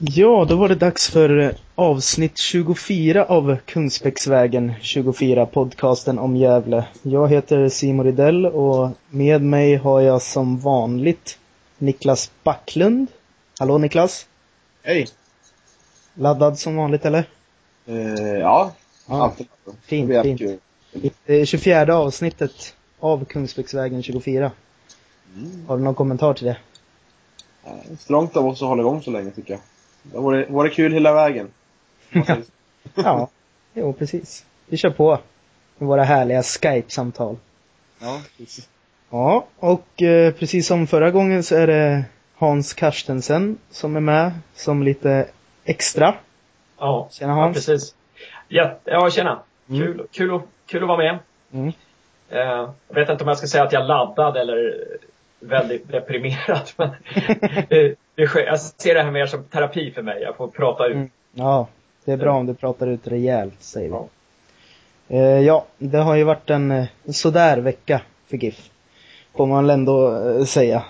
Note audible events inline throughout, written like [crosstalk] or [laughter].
Ja, då var det dags för eh, avsnitt 24 av Kungsbäcksvägen 24, podcasten om Gävle. Jag heter Simon Ridell och med mig har jag som vanligt Niklas Backlund. Hallå Niklas! Hej! Laddad som vanligt eller? Eh, ja, Ja. alltid. Fint, blir fint. kul. Det är 24 avsnittet av Kungsbäcksvägen 24. Mm. Har du någon kommentar till det? Eh, Strångt av oss att hålla igång så länge tycker jag. Det var, var det kul hela vägen. Ja, jo precis. Vi kör på med våra härliga Skype-samtal. ja, precis. Ja, och eh, precis som förra gången så är det Hans Karstensen som är med som lite extra. Ja, Tjena ja Hans. precis. Ja, ja tjena. Mm. Kul, kul, att- kul att vara med. Mm. Eh, jag vet inte om jag ska säga att jag laddad eller väldigt deprimerad. Men [laughs] det, det sker, jag ser det här mer som terapi för mig. Jag får prata ut. Mm. Ja, det är bra om du pratar ut rejält, säger vi. Ja. Eh, ja, det har ju varit en eh, sådär vecka för GIF. Får man väl ändå eh, säga.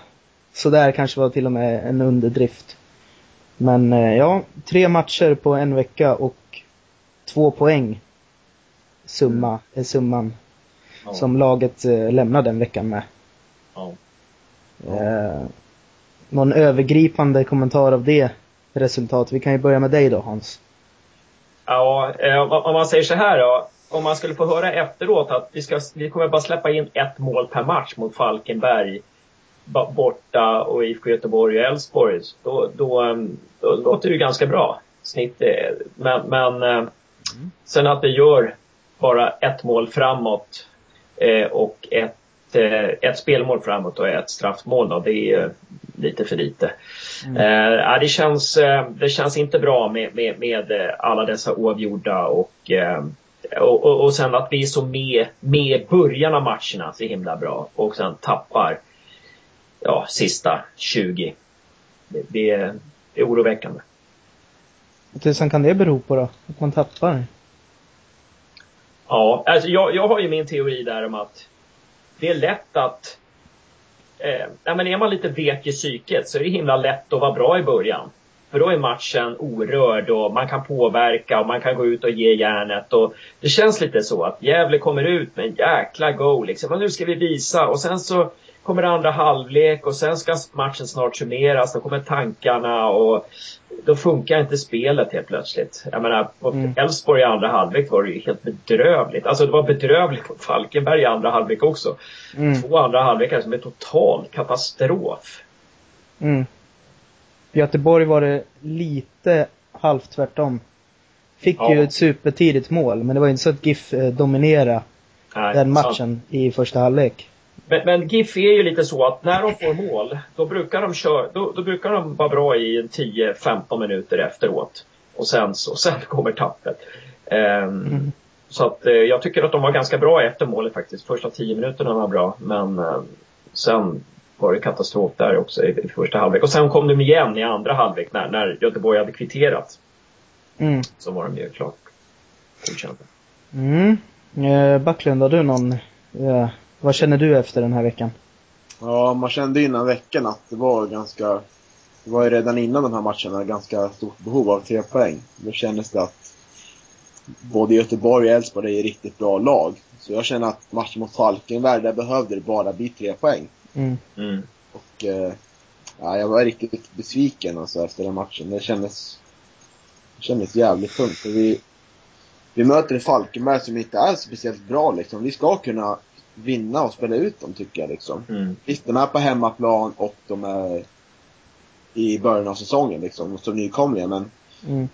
Sådär kanske var till och med en underdrift. Men eh, ja, tre matcher på en vecka och två poäng. Summa är summan Ja. som laget eh, lämnar den veckan med. Ja. Eh, någon övergripande kommentar av det resultatet? Vi kan ju börja med dig då Hans. Ja, eh, om man säger så här då. Om man skulle få höra efteråt att vi, ska, vi kommer bara släppa in ett mål per match mot Falkenberg borta och IFK Göteborg och Elfsborg. Då, då, ehm, då låter det ju ganska bra. Snitt, eh, men, men eh, sen att vi gör bara ett mål framåt eh, och ett, ett spelmål framåt och ett straffmål då, det är eh, lite för lite. Eh, ja, det, känns, eh, det känns inte bra med, med, med eh, alla dessa oavgjorda och, eh, och, och, och sen att vi är så med, med början av matcherna så himla bra och sen tappar ja, sista 20. Det, det är oroväckande. Vad tusan kan det bero på då? Att man tappar? Ja, alltså jag, jag har ju min teori där om att det är lätt att eh, ja, men är man lite vek i psyket så är det himla lätt att vara bra i början. För då är matchen orörd och man kan påverka och man kan gå ut och ge järnet. Och det känns lite så att Gävle kommer ut med en jäkla go liksom. Och nu ska vi visa. Och sen så kommer det andra halvlek och sen ska matchen snart summeras. Då kommer tankarna och då funkar inte spelet helt plötsligt. Jag menar, mot Mm. Elfsborg i andra halvlek var det ju helt bedrövligt. Alltså det var bedrövligt mot Falkenberg i andra halvlek också. Mm. Två andra halvlekar som är total katastrof. Mm. I Göteborg var det lite halvt tvärtom. Fick Ja. ju ett supertidigt mål, men det var inte så att GIF eh, dominerade den sant. matchen i första halvlek. Men, men GIF är ju lite så att när de får mål, då brukar de köra, då, då brukar de vara bra i en 10-15 minuter efteråt. Och sen så, sen kommer tappet. Ehm, Mm. Så att eh, jag tycker att de var ganska bra efter målet faktiskt. Första 10 minuterna var bra, men eh, sen var det katastrof där också i, i första halvlek. Och sen kom de igen i andra halvlek när, när Göteborg hade kvitterat. Mm. Så var de ju klart godkända. Mm. Eh, Backlund, har du någon, eh, vad känner du efter den här veckan? Ja, man kände innan veckan att det var ganska... Det var ju redan innan de här matcherna ganska stort behov av tre poäng. Då kändes det att både Göteborg och Elfsborg är riktigt bra lag. Så jag känner att matchen mot Falkenberg, där behövde det bara bli tre poäng. Mm. Mm. Och eh, ja, jag var riktigt besviken alltså, efter den matchen. Det kändes, det kändes jävligt tungt. För vi, vi möter ett Falkenberg som inte är speciellt bra liksom. Vi ska kunna vinna och spela ut dem tycker jag liksom. Mm. Visst, de är på hemmaplan och de är i början av säsongen liksom, som nykomlingar men Mm.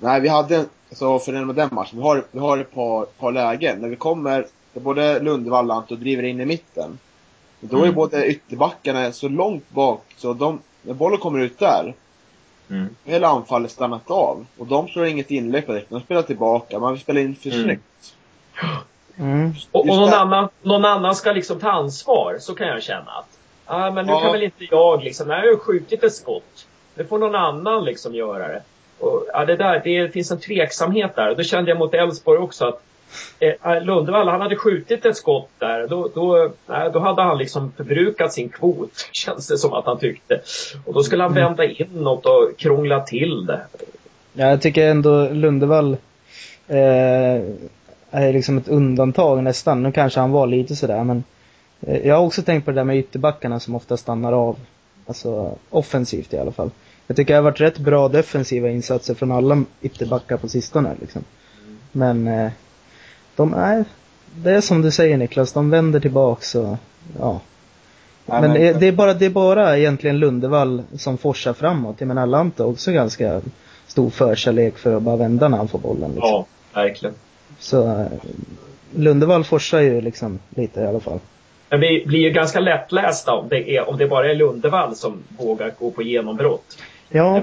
Nej, vi hade, så för den med den matchen, vi har, vi har ett par, par lägen. När vi kommer, där både Lundvall och Anton driver in i mitten. Då är Mm. både ytterbackarna så långt bak, så de, när bollen kommer ut där, Mm. hela anfallet stannat av. Och de slår inget inlägg på direkt, de spelar tillbaka, man vill spela in för Mm. snyggt. Mm. [laughs] Och, och Just någon, annan, någon annan ska liksom ta ansvar, så kan jag känna. att ah, men nu Ja. kan väl inte jag liksom, när jag har skjutit ett skott. Nu får någon annan liksom göra det. Och, ja, det, där, det finns en tveksamhet där. Och det kände jag mot Elfsborg också att eh, Lundevall, han hade skjutit ett skott där. Då, då, nej, då hade han liksom förbrukat sin kvot, [laughs] känns det som att han tyckte. Och då skulle han Mm. vända inåt och krångla till det. Ja, jag tycker ändå Lundevall eh, är liksom ett undantag nästan. Nu kanske han var lite sådär men eh, jag har också tänkt på det där med ytterbackarna som ofta stannar av. Alltså offensivt i alla fall. Jag tycker det har varit rätt bra defensiva insatser från alla ytterbackar på sistone liksom. Men eh, de är, det är som du säger Niklas, de vänder tillbaks och ja. Men men- det, det, är bara, det är bara egentligen Lundevall som forsar framåt. Jag menar Lante har också ganska stor förkärlek för att bara vända när han får bollen. Liksom. Ja, verkligen. Så eh, Lundevall forsar ju liksom lite i alla fall. Men vi blir ju ganska lättlästa om det, är, om det bara är Lundevall som vågar gå på genombrott. Ja,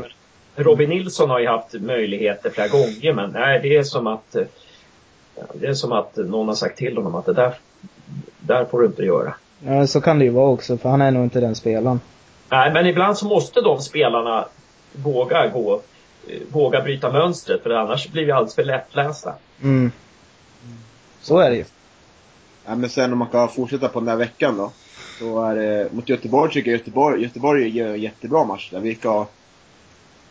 Robin Nilsson har ju haft möjligheter flera gånger men nej, det är som att eh, det är som att någon har sagt till honom att det där, där får du inte göra. ja, så kan det ju vara också för han är nog inte den spelaren. Nej, men ibland så måste de spelarna våga gå, våga bryta mönstret för annars blir vi alldeles för lättlästa. Mm. Så är det ju. Ja, men sen om man kan fortsätta på den här veckan då. Så är det, mot Göteborg tycker jag Göteborg, Göteborg gör en jättebra match där. Vi ska,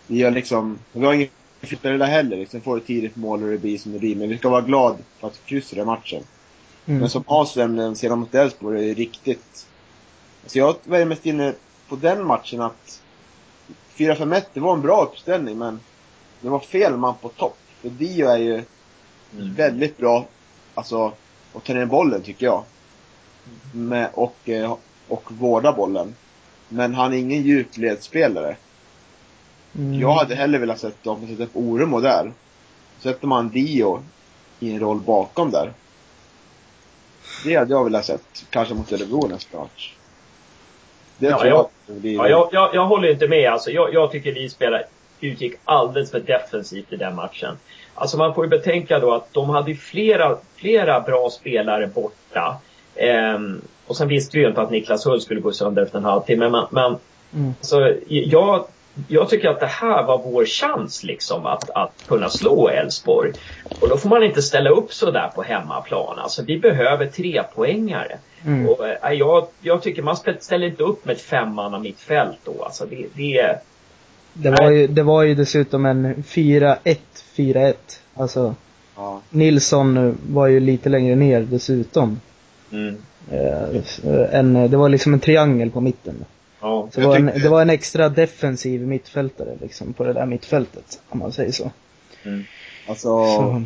vi gör liksom, vi har ingen flyttare där heller liksom. Får ett tidigt mål och det blir som det blir. Men vi ska vara glada för att kryssa den matchen. Mm. Men som Hans nämnde sedan mot Elfsborg är det riktigt... Alltså jag var mest inne på den matchen att 4-5-1, det var en bra uppställning men det var fel man på topp. För Dio är ju väldigt bra, alltså, att ta ner bollen tycker jag. Med, och, eh, och vårda bollen. Men han är ingen djupledsspelare. Mm. Jag hade hellre velat sett dem sätta upp Oremo där. Sätter man Dio i en roll bakom där. Det hade jag velat sett, kanske mot Örebro nästa match. Det Ja, tror jag- jag blir... Ja, jag, jag, jag håller inte med. Alltså, jag, jag tycker vi spelar, utgick alldeles för defensivt i den matchen. Alltså man får ju betänka då att de hade flera, flera bra spelare borta. Ehm, och sen visste vi ju inte att Niklas Hull skulle gå sönder efter en halvtimme. Men, men Mm. alltså, jag, jag tycker att det här var vår chans liksom att, att kunna slå Elfsborg. Och då får man inte ställa upp så där på hemmaplan. Alltså vi behöver tre poängare. Mm. Och, eh, jag, jag tycker man ställer inte upp med ett femmanna mittfält då. Alltså det, det är... Det, var ju, det var ju dessutom en 4-1, 4-1. Alltså Ja. Nilsson var ju lite längre ner dessutom. Mm. Eh, en, det var liksom en triangel på mitten. Ja. Så det var, en, det var en extra defensiv mittfältare liksom på det där mittfältet, om man säger så. Mm. Alltså, så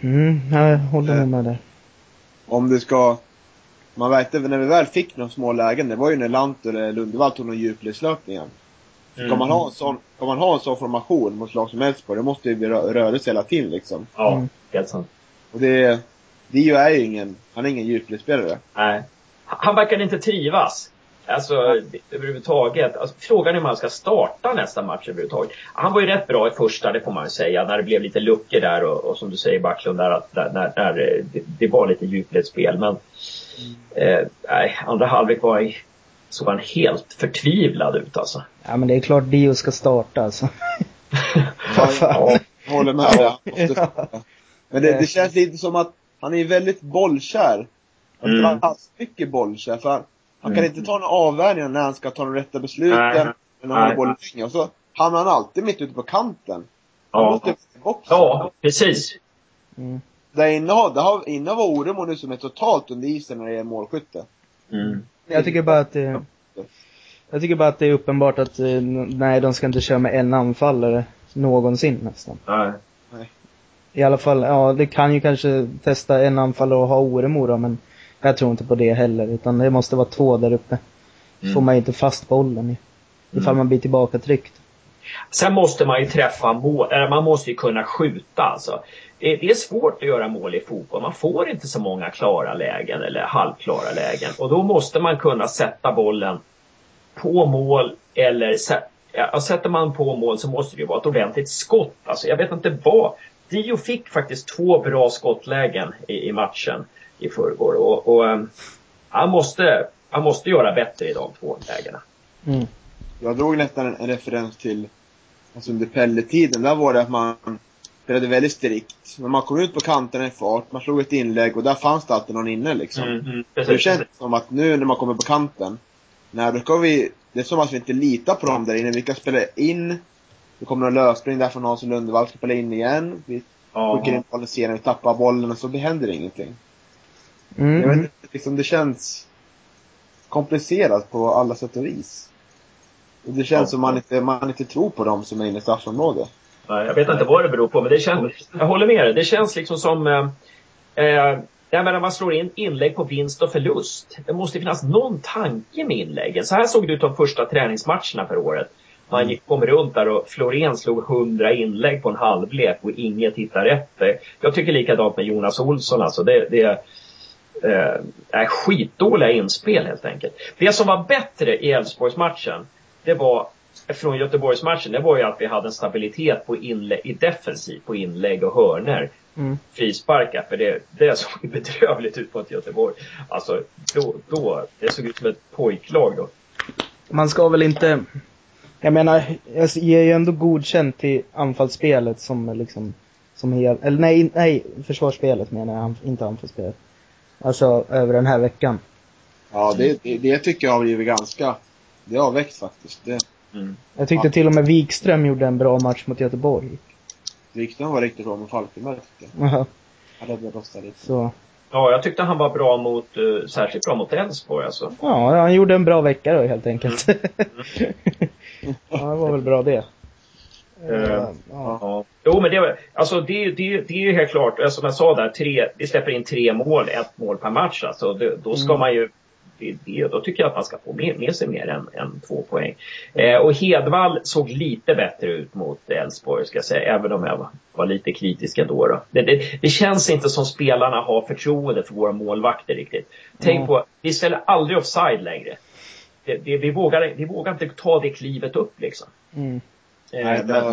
mm, jag håller nog med där. om du ska... Man vet när vi väl fick några små lägen, det var ju när Lant eller Lundevall tog någon djupledslöpningen. Ska Mm. man ha en sån, ska man ha en sån formation mot lag som Elfsborg, det måste ju bli rö- rörelse hela tiden liksom. Ja, Mm. helt sant. Och det, Dio är ju ingen, han är ingen djupledsspelare. Nej. Han verkar inte trivas. Alltså överhuvudtaget. Alltså, frågan är om han ska starta nästa match överhuvudtaget. Han var ju rätt bra i första, det får man ju säga. När det blev lite luckor där och, och som du säger Backlund, där, att, där, när, när eh, det, det var lite djupledsspel. Men eh, nej, andra halvlek var ju- såg han helt förtvivlad ut alltså. Ja men det är klart Dio ska starta alltså. [laughs] Ja, fan. jag håller med dig. [laughs] Han Ja. Men det, det känns lite som att han är väldigt bollkär. Mm. Mm. mycket bollkär. För han, han kan Mm. inte ta några avvägningar när han ska ta de rätta besluten. När han har Nej. bollen länge. Och så hamnar han alltid mitt ute på kanten. Han Ja, måste boxen. ja precis. Mm. Där inne har, har, inne var Oremo nu som är totalt under isen när det är målskytte. Mm. Jag tycker bara att det, jag tycker bara att det är uppenbart att eh, nej, de ska inte köra med en anfallare någonsin nästan. Nej. I alla fall, ja det kan ju kanske testa en anfallare och ha Oremo då, men jag tror inte på det heller. Utan det måste vara två där uppe. Mm. Får man inte fast bollen i. Ifall Mm. man blir tillbaka tryckt. Sen måste man ju träffa mål, man måste ju kunna skjuta alltså. Det, är svårt att göra mål i fotboll. Man får inte så många klara lägen eller halvklara lägen. Och då måste man kunna sätta bollen på mål eller ja, sätter man på mål så måste det ju vara ett ordentligt skott. Alltså jag vet inte vad. Dio fick faktiskt två bra skottlägen i, i matchen i förrgår och, och ehm, han, måste, han måste göra bättre i de två lägena. Mm. Jag drog nästan en, en referens till, alltså under Pelle-tiden, där var det att man, spelade väldigt strikt. Men man kom ut på kanterna i fart, man slog ett inlägg och där fanns det alltid någon inne liksom. Mm, mm, Så det precis. känns som att nu när man kommer på kanten, nej då ska vi, det är som att vi inte litar på dem där inne. Vi kan spela in, det kommer någon lösning där från Hans Lundvall, ska spela in igen. Vi skickar in bollen senare, vi tappar bollen och så händer det ingenting. Mm. Jag vet inte, liksom det känns komplicerat på alla sätt och vis. Och det känns Ja. som man inte, man inte tror på dem som är inne i straffområdet. Jag vet inte vad det beror på, men det känns, jag håller med dig. Det känns liksom som eh, eh, jag menar, man slår in inlägg på vinst och förlust. Det måste finnas någon tanke med inläggen. Så här såg det ut de första träningsmatcherna för året. Man gick, kom runt där och Florén slog 100 inlägg på en halvlek och inget hittar rätt. Jag tycker likadant med Jonas Olsson alltså. Det, det eh, är skitdåliga inspel helt enkelt. Det som var bättre i Elfsborgsmatchen, det var från Göteborgsmatchen, det var ju att vi hade en stabilitet på inlä- i defensiv, på inlägg och hörner. Mm. Frisparkar, för det, det såg [laughs] bedrövligt ut mot Göteborg. Alltså, då, då, det såg ut som ett pojklag då. Man ska väl inte... Jag menar, jag ger ju ändå godkänt till anfallsspelet som liksom... Som hel, eller nej, nej, försvarsspelet menar jag, inte anfallsspelet. Alltså, över den här veckan. Ja, det, det, det tycker jag har blivit ganska, det har växt faktiskt. Det, Mm. Jag tyckte Ja. till och med Wikström gjorde en bra match mot Göteborg. Wikström var riktigt bra med Falkenberg tycker jag. Jaha, Han hade rostat lite. Så, Ja, jag tyckte han var bra mot, uh, särskilt bra mot Elfsborg alltså. ja, han gjorde en bra vecka då helt enkelt. [laughs] ja, det var väl bra det. Eh, ja. Jo, men det, var- alltså, det, det, det är ju helt klart, eh, som jag sa där, tre, vi släpper in tre mål, ett mål per match. Alltså, det, då ska Mm. man ju, det, då tycker jag att man ska få med, med sig mer än, än två poäng. Eh, och Hedvall såg lite bättre ut mot Elfsborg, ska jag säga, även om jag var, var lite kritisk ändå. Då. Det, det, det känns inte som spelarna har förtroende för våra målvakter riktigt. Tänk Mm. på, vi ställer aldrig offside längre. Det, vi, vågar, vi vågar inte ta det klivet upp liksom. Mm. Eh, Nej, det har,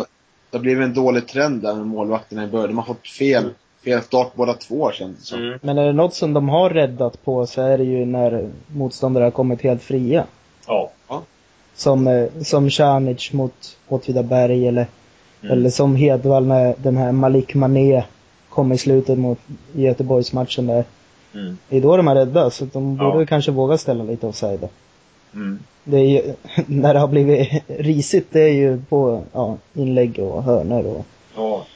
det har blivit en dålig trend där med målvakterna i början. De har fått fel, fel start båda två känns det som. mm. Men är det något som de har räddat på så är det ju när motståndare har kommit helt fria. Ja. Som, eh, som Canic mot Åtvidaberg eller, Mm. eller som Hedvall när den här Malik Mané kom i slutet mot Göteborgsmatchen där. Mm. Det är då de är rädda, så de Ja. borde kanske våga ställa lite offside. Mm. Det är ju, [laughs] när det har blivit risigt, det är ju på ja, inlägg och hörnor och Ja.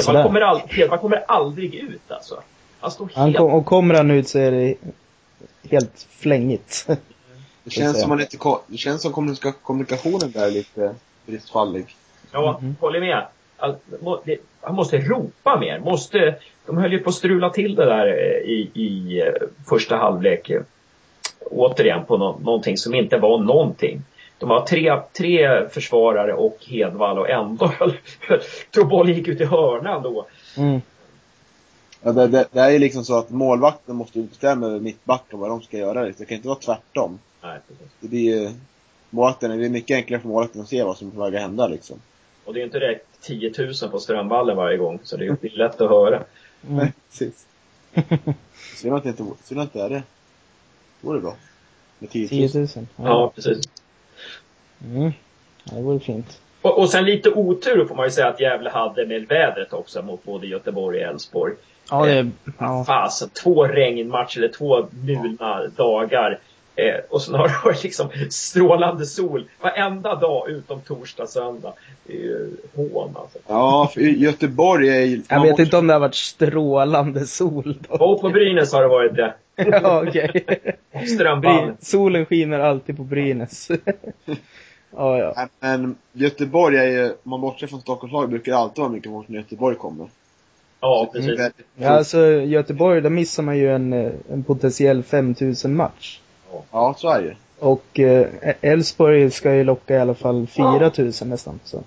Sådär. kommer, all, Hedvall kommer aldrig ut alltså. Han står han helt... kom, och kommer han ut så är det helt flängigt. [laughs] Det känns som man inte, det känns som kommunika- kommunikationen där är lite bristfallig. Ja, Mhm. håller med. Han måste ropa mer. Måste, de höll ju på att strula till det där eh, i, i eh, första halvlek. Återigen på nå, någonting som inte var någonting. De har tre, tre försvarare och Hedvall och ändå [laughs] tror bollen gick ut i hörnan då. Mm. Ja, det, det, det är ju liksom så att målvakten måste ju bestämma över mittbacken vad de ska göra. liksom. Det kan inte vara tvärtom. Nej, precis. Det blir ju, målvakten, det är mycket enklare för målvakten att se vad som är på väg att hända liksom. Och det är ju inte direkt 10 000 på Strömvallen varje gång, så det är det är lätt att höra. Mm. [laughs] precis. [laughs] Synd att det inte, synd att det är det. Det vore bra. Med 10 10 000. 000. Ja, precis. Mm. Ja, det vore fint. Och, och sen lite otur får man ju säga att Gävle hade med vädret också mot både Göteborg och Elfsborg. Ja, det är, ja. Fasen, två regnmatcher, eller två mulna dagar. Eh, och sen har det varit liksom strålande sol varenda dag utom torsdag, söndag. Det är ju hån alltså. Ja, för Göteborg är ju... Jag vet inte om det har varit strålande sol då. Och på Brynäs har det varit det. Ja, okej. [laughs] Bry- Solen skiner alltid på Brynäs. [laughs] ja, ja. Men- Göteborg är ju, om man bortser från Stockholmslag brukar det alltid vara mycket folk när Göteborg kommer. Ja, precis. väldigt- ja alltså Göteborg, där missar man ju en, eh, en potentiell 5000 match. Ja, så är det. Och eh, Elfsborg ska ju locka i alla fall 4000 nästan. Så.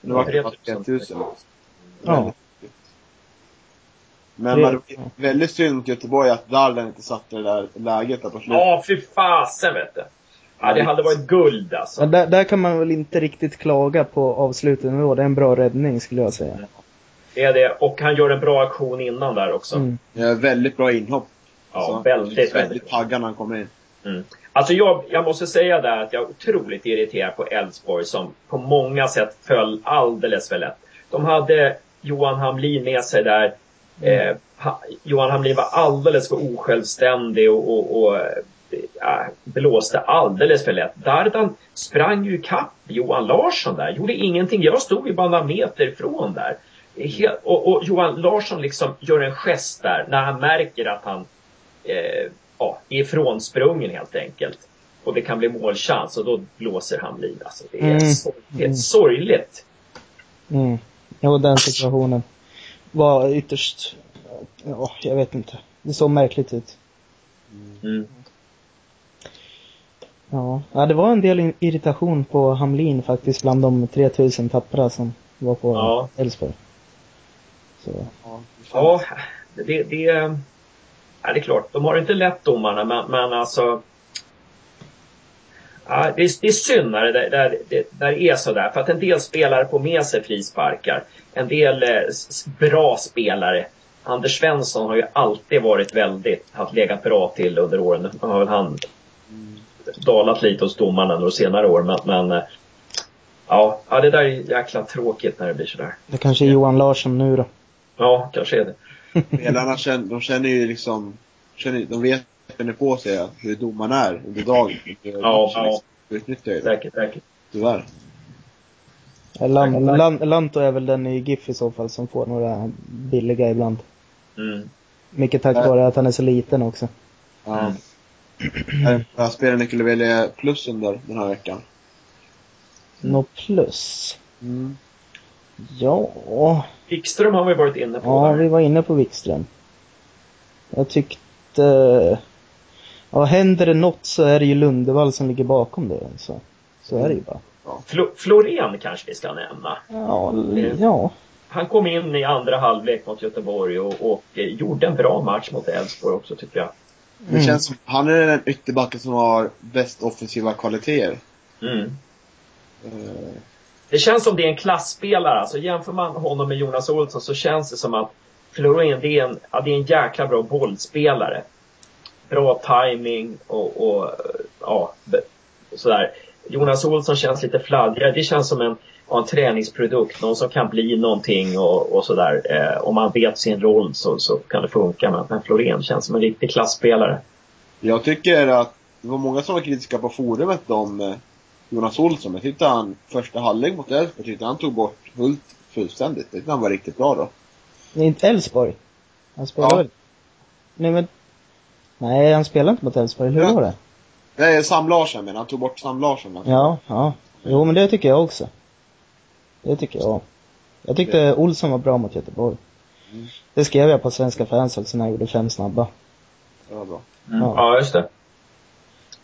Nu var det 3000. bara 3000. Ja. Men Det- man, väldigt synd mot Göteborg att Darlen inte satte det där läget där på slutet. Ja, fy fasen vet du. Ja, det hade varit guld alltså. Men där, där kan man väl inte riktigt klaga på avslutningen då. Det är en bra räddning skulle jag säga. Det är det. Och han gör en bra aktion innan där också. Mm. Är väldigt bra inhopp. Ja, Så, väldigt, väldigt väldigt taggad när han kommer in. Mm. Alltså jag, jag måste säga där att jag är otroligt irriterad på Elfsborg som på många sätt föll alldeles för lätt. De hade Johan Hamlin med sig där. Eh, ha, Johan Hamlin var alldeles för osjälvständig och, och, och ja, blåste alldeles för lätt. Dardan sprang ju ikapp Johan Larsson där, gjorde ingenting. Jag stod ju bara några meter ifrån där. Helt, och, och, Johan Larsson liksom gör en gest där när han märker att han eh, ja, är ifrånsprungen helt enkelt. Och det kan bli målchans och då blåser han liv. Alltså, det är mm. sorgligt. Mm. sorgligt. Mm. Jo, den situationen var ytterst, ja, jag vet inte. Det såg märkligt ut. Mm. Ja. ja, det var en del irritation på Hamlin faktiskt bland de 3000 tappra som var på Elfsborg. Ja. ja, det, det, ja, det är klart, de har inte lätt domarna men, men alltså Ja, det, är, det är synd när det, där, det, där är sådär. För att en del spelare får med sig frisparkar. En del eh, bra spelare. Anders Svensson har ju alltid varit väldigt, haft legat bra till under åren. Nu har väl han dalat lite hos domarna under senare år. Men, men eh, ja, ja, det där är jäkla tråkigt när det blir sådär. Det kanske är Johan Larsson nu då. Ja, kanske är det. [laughs] Spelarna känner, de känner ju liksom, känner, de vet känner på sig hur domaren är under dagen. [laughs] Ja, ja. Utnyttjar ju Säkert, säkert. Tyvärr. Lan, Lan, Lanto är väl den i GIF i så fall som får några billiga ibland. Mm. Mycket tack vare att han är så liten också. Ja. Mm. Är spelare ni skulle välja plus under den här veckan? Nå plus? Mm. Ja. Wikström har vi varit inne på. Ja, vi var inne på Wikström. Jag tyckte... Ja, händer det något så är det ju Lundevall som ligger bakom det. Så, så är det ju bara. Flo Florén kanske vi ska nämna. Ja, ja. Han kom in i andra halvlek mot Göteborg och, och eh, gjorde en bra match mot Elfsborg också tycker jag. Det mm. känns som, han är den ytterbacken som har bäst offensiva kvaliteter. Mm. Uh. Det känns som det är en klassspelare. Alltså jämför man honom med Jonas Olsson så känns det som att Florén, det är en, ja, det är en jäkla bra bollspelare. Bra timing och, och ja, sådär. Jonas Olsson känns lite fladdrig. Det känns som en, en träningsprodukt, någon som kan bli någonting och, och sådär. Eh, om man vet sin roll så, så kan det funka. Men, men Florén känns som en riktig klassspelare. Jag tycker att det var många som var kritiska på forumet om eh, Jonas Olsson. Jag tyckte han, första halvlek mot Elfsborg, tyckte han tog bort Hult fullständigt. Jag tyckte han var riktigt bra då. Det är inte Elfsborg? Han spelar väl? Nej men... Nej, han spelar inte mot Elfsborg. Hur ja. var det? Nej, Sam Larsson men han tog bort Sam Larsson. Ja, ja. Jo men det tycker jag också. Det tycker jag. Jag tyckte. Olsson var bra mot Göteborg. Mm. Det skrev jag på Svenska fans också när jag gjorde fem snabba. Det var bra. Mm. Ja. ja, just det.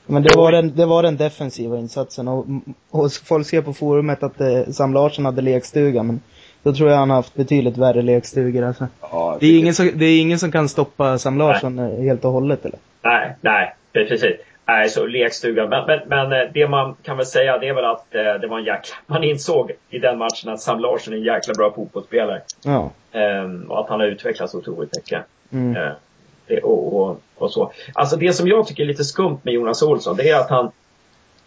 Men det var den, det var den defensiva insatsen och, och folk skrev på forumet att eh, Sam Larsson hade lekstuga men då tror jag han har haft betydligt värre lekstugor alltså. Ja, det, är ingen som, det är ingen som kan stoppa Sam Larsson nej. Eh, helt och hållet eller? Nej, nej, precis. Nej, så lekstugan. Men, men, men, eh, det man kan väl säga det är väl att eh, det var en jäkla... [laughs] Man insåg i den matchen att Sam Larsson är en jäkla bra fotbollsspelare. Ja. Ehm, och att han har utvecklats otroligt mycket. Mm. Ehm, det, och, och, och, så. Alltså det som jag tycker är lite skumt med Jonas Olsson det är att han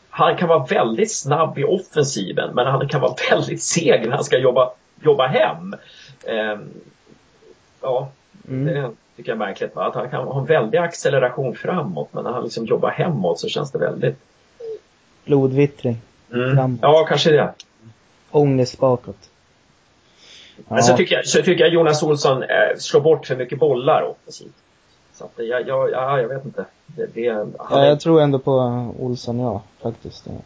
han kan vara väldigt snabb i offensiven men han kan vara [laughs] väldigt seg när han ska jobba, jobba hem. Ehm, ja, mm. det, tycker jag är märkligt. Att han kan ha en väldig acceleration framåt men när han liksom jobbar hemåt så känns det väldigt... Blodvittring. Mm. Ja, kanske det. Ångest bakåt. Ja. Men så tycker, jag, så tycker jag Jonas Olsson eh, slår bort för mycket bollar offensivt. Så att jag, jag, ja, jag vet inte. Det, det, ja, jag tror ändå på Olsson, ja, faktiskt. Jag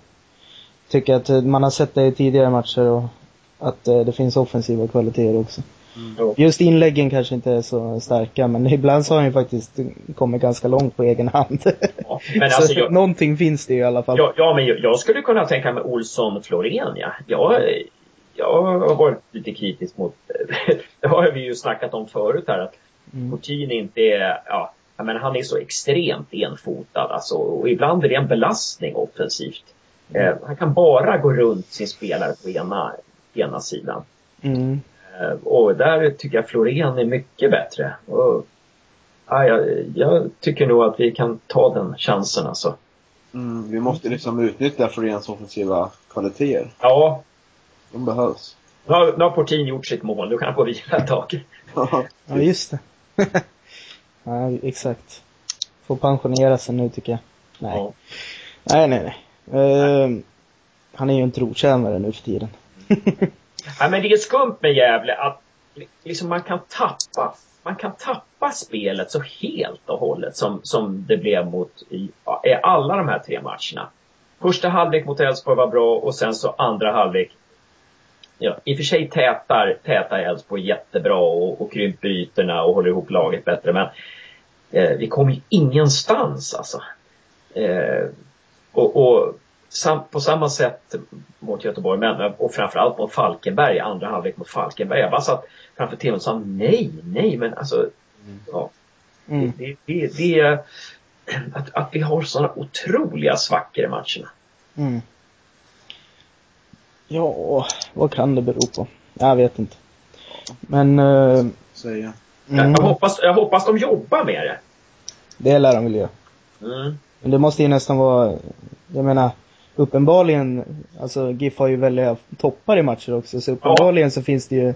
tycker att man har sett det i tidigare matcher och att eh, det finns offensiva kvaliteter också. Mm. Just inläggen kanske inte är så starka men [laughs] ibland så har han ju faktiskt kommit ganska långt på egen hand. Ja, men [laughs] alltså, jag, någonting finns det ju i alla fall. Ja, ja men jag, jag, skulle kunna tänka mig Olsson Florén ja. Jag, jag har varit lite kritisk mot, [laughs] det har vi ju snackat om förut här att mm. Inte är, ja, men han är så extremt enfotad alltså och ibland är det en belastning offensivt. Mm. Eh, han kan bara gå runt sin spelare på ena, ena sidan. Mm. Eh, och där tycker jag Florén är mycket bättre. Och, ja, jag, jag, tycker nog att vi kan ta den chansen alltså. Mm, vi måste liksom utnyttja Floréns offensiva kvaliteter. Ja. De behövs. Nu har, nu har Portin gjort sitt mål, nu kan han få vila ett tag. Ja, [laughs] just det. [laughs] ja, exakt. Får pensionera sig nu tycker jag. Nej. Ja. Nej, nej, nej. Uh, han är ju en trotjänare nu för tiden. [laughs] Ja, men det är skumt med Gävle att liksom man kan tappa man kan tappa spelet så helt och hållet som, som det blev mot i, i alla de här tre matcherna. Första halvlek mot Elfsborg var bra och sen så andra halvlek Ja, I och för sig tätar, tätar Elfsborg jättebra och, och krymper ytorna och håller ihop laget bättre men eh, vi kom ju ingenstans alltså. Eh, och, och på samma sätt mot Göteborg, men, och framförallt mot Falkenberg, andra halvlek mot Falkenberg. Jag bara satt framför tvn och sa nej, nej, men alltså, ja. Mm. Det, det, det är [clears throat] att, att vi har sådana otroliga svackor i matcherna. Mm. Ja, vad kan det bero på? Jag vet inte. Men... Uh, Säger jag. Jag, hoppas, jag hoppas de jobbar med det. Det lär de väl göra. Mm. Men det måste ju nästan vara, jag menar, uppenbarligen, alltså GIF har ju väldiga toppar i matcher också, så uppenbarligen ja. så finns det ju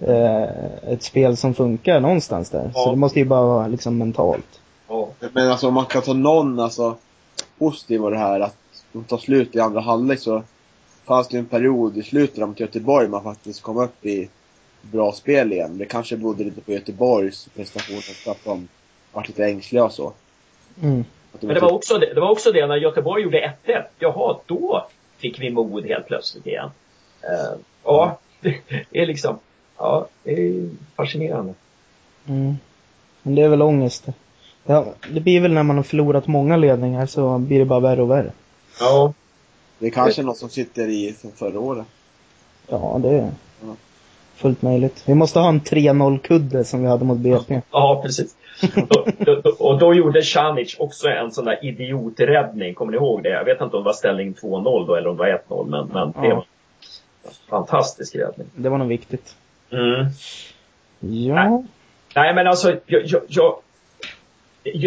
eh, ett spel som funkar någonstans där. Ja. Så det måste ju bara vara liksom mentalt. Ja. Men alltså om man kan ta någon, alltså, positiv av det här, att de tar slut i andra halvlek så fanns det en period i slutet mot Göteborg man faktiskt kom upp i bra spel igen. Det kanske berodde lite på Göteborgs prestationer, att de var lite ängsliga och så. Mm. Men det var, också det, det var också det när Göteborg gjorde 1-1. Jaha, då fick vi mod helt plötsligt igen. Uh, ja, [laughs] det, är liksom, ja, det är fascinerande. Mm. Men det är väl ångest. Ja, det blir väl när man har förlorat många ledningar så blir det bara värre och värre. Ja. Det är kanske något som sitter i från förra året. Ja, det är fullt möjligt. Vi måste ha en 3-0-kudde som vi hade mot BP. Ja, precis. Och, då, och då gjorde Sanic också en sån där idioträddning, kommer ni ihåg det? Jag vet inte om det var ställning 2-0 då eller om det var 1-0, men, men ja. det var en fantastisk räddning. Det var nog viktigt. Mm. Ja. Nej, nej men alltså, jag, jag, jag,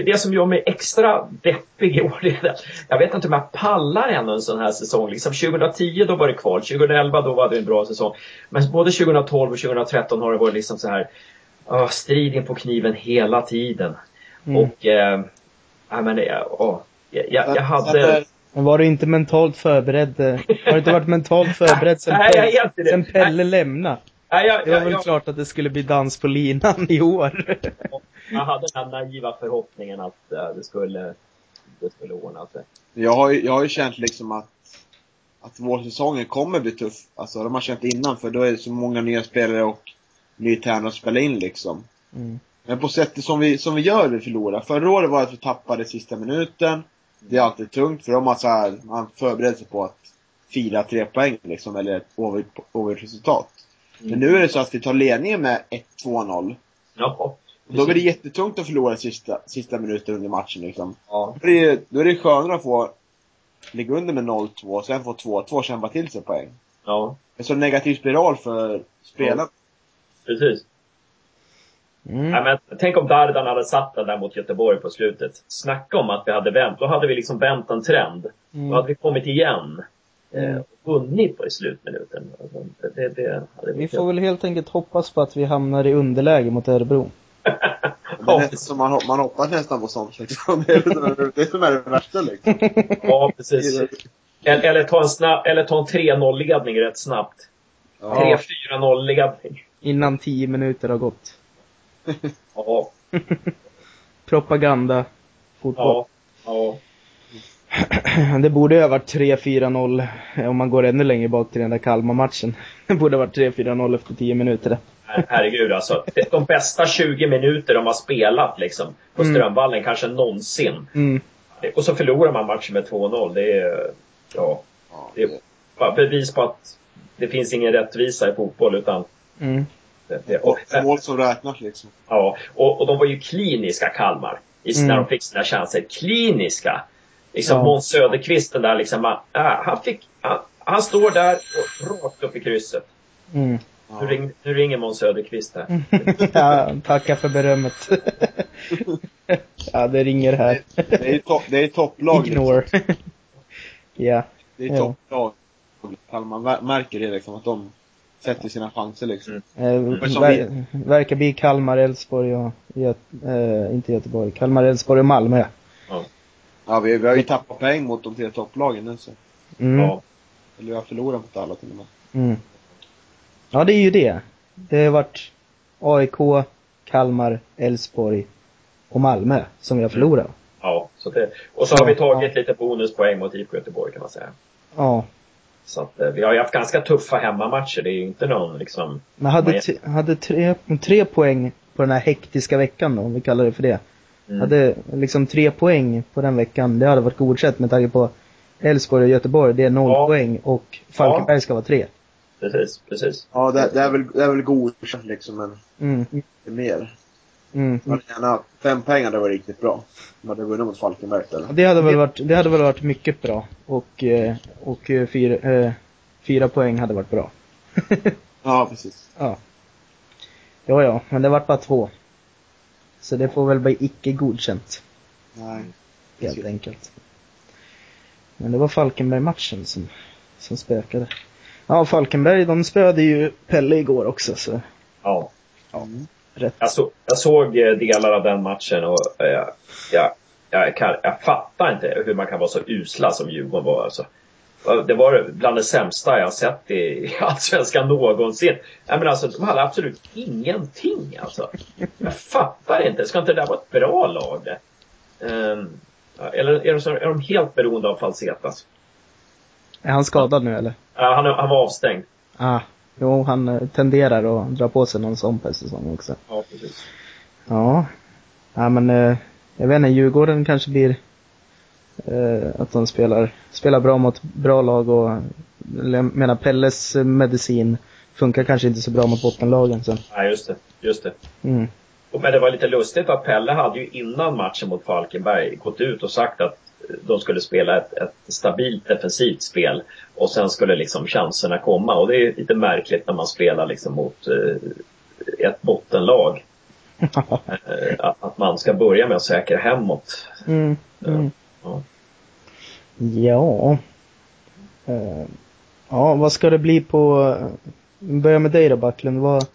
det som gör mig extra deppig i år är att jag vet inte om jag pallar ännu en sån här säsong. Liksom 2010 då var det kval, 2011 då var det en bra säsong. Men både 2012 och 2013 har det varit liksom så här uh, striden på kniven hela tiden. Mm. Och, eh, ja men, uh, jag, jag, jag hade... Men var du inte mentalt förberedd? [laughs] Har du inte varit mentalt förberedd sen, Nej, Pelle, sen Pelle lämnade? Nej, jag, det var väl jag, klart att det skulle bli dans på linan i år. [laughs] jag hade den här naiva förhoppningen att uh, det skulle, det skulle ordna sig. Jag har jag har ju känt liksom att, att vårsäsongen kommer bli tuff. Alltså de har känt innan för då är det så många nya spelare och ny tränare att spela in liksom. Mm. Men på sättet som vi, som vi gör vi förlorar. Förra året var det att vi tappade sista minuten. Det är alltid tungt för de har så här, man förbereder sig på att fira tre poäng liksom, eller ett overresultat. Mm. Men nu är det så att vi tar ledningen med 1-2-0. Ja. Då blir det jättetungt att förlora sista, sista minuten under matchen liksom. Ja. Då är det, då är det skönare att få ligga under med 0-2 och sen få 2-2 och kämpa till sig poäng. Ja. En så negativ spiral för spelarna. Precis. Mm. Ja, men, tänk om Dardan hade satt den där mot Göteborg på slutet. Snacka om att vi hade vänt. Då hade vi liksom vänt en trend. Mm. Då hade vi kommit igen. Mm. Eh, vunnit på i slutminuten. Det, det hade Vi får väl helt enkelt hoppas på att vi hamnar i underläge mot Örebro. [laughs] Det som man, man hoppas nästan på sånt liksom. Det är det som är det, som är det värsta liksom. Ja, precis. Eller, eller ta en, snabb, eller ta en 3-0-ledning rätt snabbt. Ja. 3-4-0-ledning. Innan tio minuter har gått. Ja, [laughs] Propaganda. Fotboll. ja, ja. [clears throat] Det borde ju ha varit 3-4-0 om man går ännu längre bak till den där Kalmar-matchen. [laughs] Det borde ha varit 3-4-0 efter 10 minuter. Her- Herregud alltså. De bästa 20 minuter de har spelat liksom på Mm. Strömvallen kanske någonsin. Mm. Och så förlorar man matchen med 2-0. Det är, ja, det är bevis på att det finns ingen rättvisa i fotboll utan Mm. det, det, och, det, mål som räknas liksom. ja, och, och de var ju kliniska Kalmar. I, När Mm. de fick sina chanser. Kliniska. Liksom Ja. Måns Söderqvist den där liksom. ah, han fick, han, han står där och rakt upp i krysset. Mm. Nu, Ja. ring, nu ringer Måns Söderqvist här. [laughs] ja, tackar för berömmet. [laughs] ja, det ringer här. Det är to- det är topplag liksom. Ignore. [laughs] ja. Det är Ja. topplag. Kalmar mär- märker det liksom att de, till sina chanser liksom. Mm. Eh, ver, verkar bli Kalmar, Elfsborg och, Göt, eh, inte Göteborg, Kalmar, Elfsborg och Malmö. Ja, vi, vi har ju tappat poäng mot de tre topplagen nu så. Mm. Ja. Eller vi har förlorat mot alla till och med. Mm. Ja, det är ju det. Det har varit AIK, Kalmar, Elfsborg och Malmö som vi har förlorat. ja så det, och så har vi tagit lite bonuspoäng mot IFK Göteborg kan man säga. Ja. Så att, eh, vi har ju haft ganska tuffa hemmamatcher. Det är ju inte någon liksom... Men hade, hade tre, tre poäng på den här hektiska veckan då, om vi kallar det för det. Mm. Hade liksom tre poäng på den veckan, det hade varit godkänt med tanke på Elfsborg och Göteborg, det är noll Ja. poäng och Falkenberg ska vara tre. Precis, precis. Ja, det, det är väl, det är väl godkänt liksom, men Mm. inte mer. Mm. Man hade gärna, fem pengar hade varit riktigt bra. Man hade vunnit mot Falkenberg eller? Det hade väl varit, det hade väl varit mycket bra. Och, eh, och eh, fyra, eh, fyra poäng hade varit bra. [laughs] Ja, precis. Ja. Ja, ja, men det vart bara två. Så det får väl bli icke godkänt, Nej. helt enkelt. Men det var Falkenberg-matchen som, som spökade. Ja, Falkenberg, de spöade ju Pelle igår också, så Ja. Mm. Rätt. Jag, så, jag såg eh, delar av den matchen och eh, jag, jag, kan, jag fattar inte hur man kan vara så usla som Djurgården var. Alltså. Det var bland det sämsta jag sett i [laughs] Allsvenskan någonsin. Jag menar, alltså, de hade absolut ingenting. Alltså. Jag fattar inte. Ska inte det där vara ett bra lag? det? Ehm, eller är de, så, är de helt beroende av Falsetas? Är han skadad nu eller? Ja, han, han var avstängd. Ah, jo, han eh, tenderar att dra på sig någon sån per säsong också. Ja, precis. Ja. Ja men, eh, jag vet inte, Djurgården kanske blir eh, att de spelar, spelar bra mot bra lag och, jag menar Pelles eh, medicin funkar kanske inte så bra mot bottenlagen sen. Ja, just det. Just det. Mm. Men det var lite lustigt att Pelle hade ju innan matchen mot Falkenberg gått ut och sagt att de skulle spela ett, ett stabilt defensivt spel och sen skulle liksom chanserna komma och det är lite märkligt när man spelar liksom mot eh, ett bottenlag. [laughs] Eh, att, man ska börja med att säkra hemåt. Mm. Mm. Ja. Ja. Eh, ja, vad ska det bli på, vi börjar med dig då Backlund. Vad,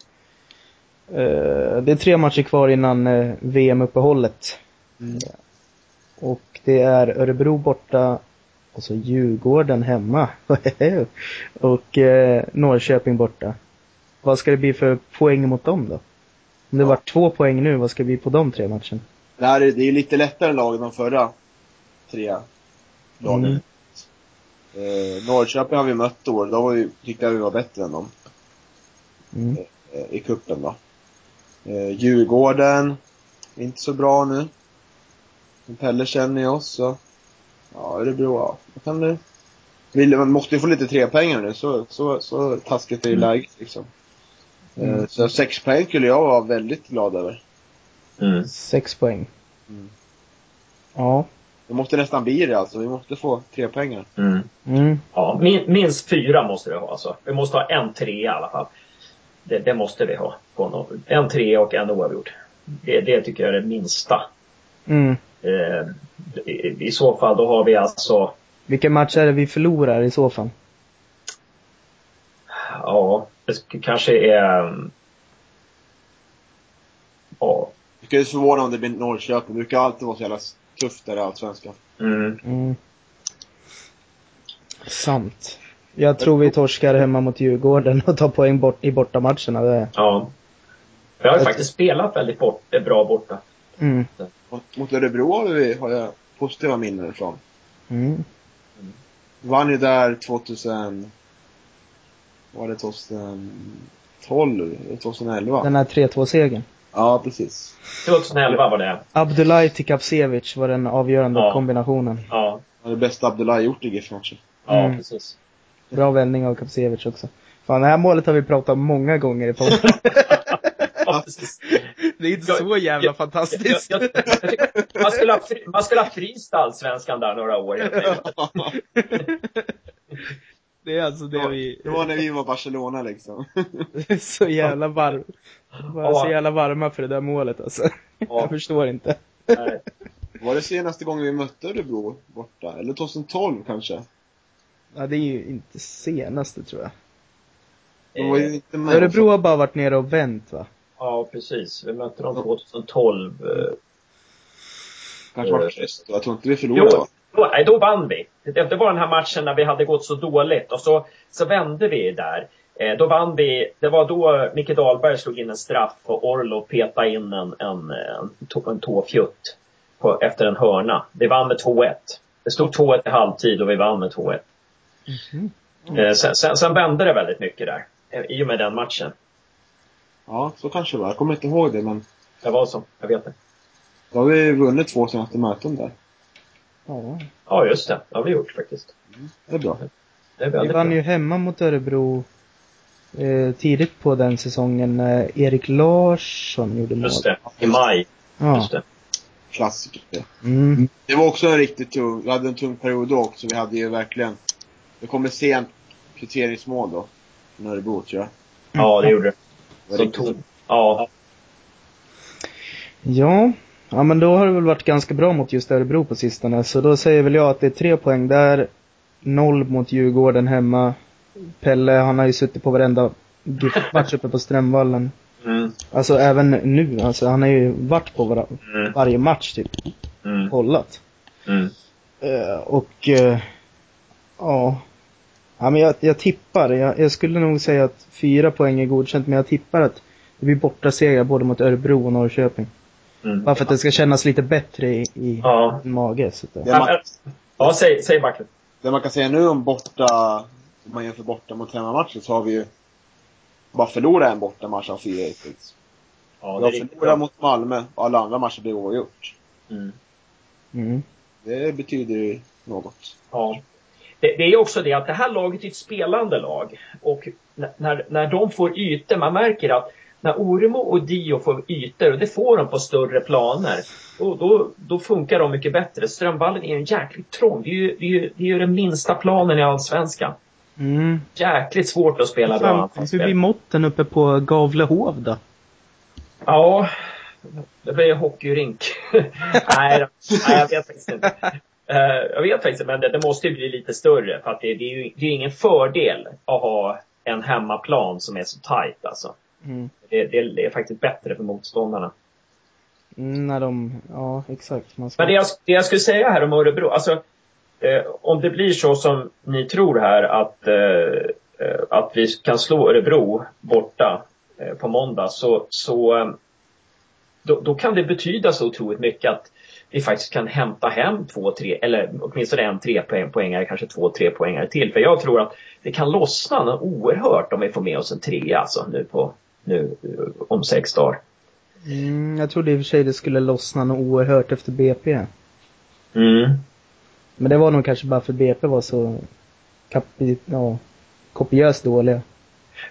det är tre matcher kvar innan eh, VM-uppehållet. Mm. Och det är Örebro borta och så Djurgården hemma. [laughs] och eh, Norrköping borta. Vad ska det bli för poäng mot dem då? Om det Ja. var två poäng nu, vad ska det bli på de tre matcherna? Det här är, det är lite lättare lag än de förra tre lagen. Mm. Eh, Norrköping har vi mött år. Då var vi, tyckte jag vi var bättre än dem Mm. eh, i kuppen då. Eh, Djurgården, inte så bra nu. Pelle känner ju oss så. Ja, Örebro, ja. Vad kan det... Vill, man måste ju få lite trepengar nu, så, så, så taskigt är ju läget liksom. Eh, Mm. Så sex poäng skulle jag vara väldigt glad över. Mm. Sex poäng. Mm. Ja. Det måste nästan bli det alltså. Vi måste få tre pengar. Mm. Mm. Ja, min, minst fyra måste vi ha alltså. Vi måste ha en tre i alla fall. Det, det måste vi ha. En tre och en oavgjord. Det, det tycker jag är det minsta. Mm. Eh, i, så fall då har vi alltså, Vilken match är det vi förlorar i så fall? ja, det sk- kanske är... mm, Ja. Det skulle förvåna om det blir Norrköping. Det brukar alltid vara så jävla tufft där i Allsvenskan. Mm, Mm. Sant. Jag tror vi torskar hemma mot Djurgården och tar poäng bort i bortamatcherna. Det. ja. Vi har ju faktiskt spelat väldigt bort, bra borta. Mm. Mot, mot Örebro har, vi, har jag positiva minnen ifrån. Mm. Vann ju där 2000... Var det 2012? eller 2011? Den här 3-2-segern. Ja, precis. 2011 var det. Abdullahi till Kapsevich var den avgörande Ja. kombinationen. Ja, Det bästa Abdullah gjort i GIF-matchen. ja Mm. precis. Bra vändning av Kapsevich också. Fan, det här målet har vi pratat om många gånger i podden. [laughs] Ja, precis. Det är inte Jag- så jävla jag- fantastiskt. Jag, jag, jag man, skulle ha, fri- man skulle ha fryst allsvenskan där några år [laughs] det är alltså det vi... Det var när vi var Barcelona liksom. [laughs] så jävla varm. Var Ja. så jävla varma för det där målet alltså. Jag Ja, förstår inte. nej. Var det senaste gången vi mötte Örebro borta? Eller 2012 kanske? Ja, det är ju inte senaste tror jag. Var med. Örebro har bara varit nere och vänt va? Ja, precis. Vi mötte dem 2012. eh, Kanske var tyst. Jag tror inte vi förlorade Jo, va? då, nej, då vann vi. Det, det var den här matchen när vi hade gått så dåligt och så, så vände vi där. Eh, då vann vi, det var då Micke Dahlberg slog in en straff och Orlov petade in en, en, en, tå- en tåfjutt på, efter en hörna. Vi vann med 2-1. Det stod 2-1 i halvtid och vi vann med 2-1. Mhm. Eh, sen, sen, sen vände det väldigt mycket där. eh, I och med den matchen. Ja, så kanske det var. Jag kommer inte ihåg det, men Det var så. Jag vet det. då har vi vunnit två senaste möten där. Ja. Ja, just det. Det har vi gjort faktiskt. Det är bra. Det är Vi vann bra. ju hemma mot Örebro eh, tidigt på den säsongen när Erik Larsson gjorde mål. Just det. I maj. Ja. Just det. Klassiker. det. Mm. Det var också en riktigt tung, vi hade en tung period då också. Vi hade ju verkligen, det kom ett sent kvitteringsmål då. Från Örebro tror jag. Ja, det gjorde det. Det var riktigt- tog, ja, Ja. Ja men då har det väl varit ganska bra mot just Örebro på sistone. Så då säger väl jag att det är tre poäng där. Noll mot Djurgården hemma. Pelle, han har ju suttit på varenda GIF-match uppe på Strömvallen. mm, Alltså även nu, alltså han har ju varit på var, mm, varje match typ. mm, Kollat. mm. Eh, och, eh, ja. Ja men jag, jag tippar, jag, jag skulle nog säga att fyra poäng är godkänt, men jag tippar att det blir borta segrar både mot Örebro och Norrköping. Mm. Bara för att det ska kännas lite bättre i, i Ja. mage. Så att, Det det- man, Ja, säg, säg Backlund. det man kan säga nu om borta, om man jämför borta mot hemmamatcher så har vi ju bara förlorat en bortamatch av fyra hittills. Ja, vi det har förlorat mot Malmö och alla andra matcher blir oavgjort. Mm. Mm. Det betyder ju något. Ja. Det, det är också det att det här laget är ett spelande lag. Och när, när de får ytor, man märker att när Oremo och Dio får ytor, och det får de på större planer, då, då, då funkar de mycket bättre. Strömvallen är en jäkligt trång. Det är ju, det är ju, det är ju den minsta planen i Allsvenskan. Mm. Jäkligt svårt att spela bra hur blir måtten uppe på Gavlehov då? Ja, det blir hockeyrink. [laughs] nej, nej, jag vet faktiskt inte. Eh, jag vet faktiskt inte, men det, det måste ju bli lite större för att det, det är ju det är ingen fördel att ha en hemmaplan som är så tight alltså. Mm. Det, det, det är faktiskt bättre för motståndarna. Mm, när de, ja exakt. Man ska... Men det jag, det jag skulle säga här om Örebro, alltså eh, om det blir så som ni tror här att, eh, eh, att vi kan slå Örebro borta eh, på måndag så, så eh, då, då kan det betyda så otroligt mycket att vi faktiskt kan hämta hem två, tre, eller åtminstone en tre poäng, poängare, kanske två, tre poängare till. För jag tror att det kan lossna oerhört om vi får med oss en trea alltså nu på, nu eh, om sex dagar. Mm, jag trodde i och för sig det skulle lossna något oerhört efter BP. Mm. Men det var nog kanske bara för BP var så kapi, ja, kopiöst dåliga.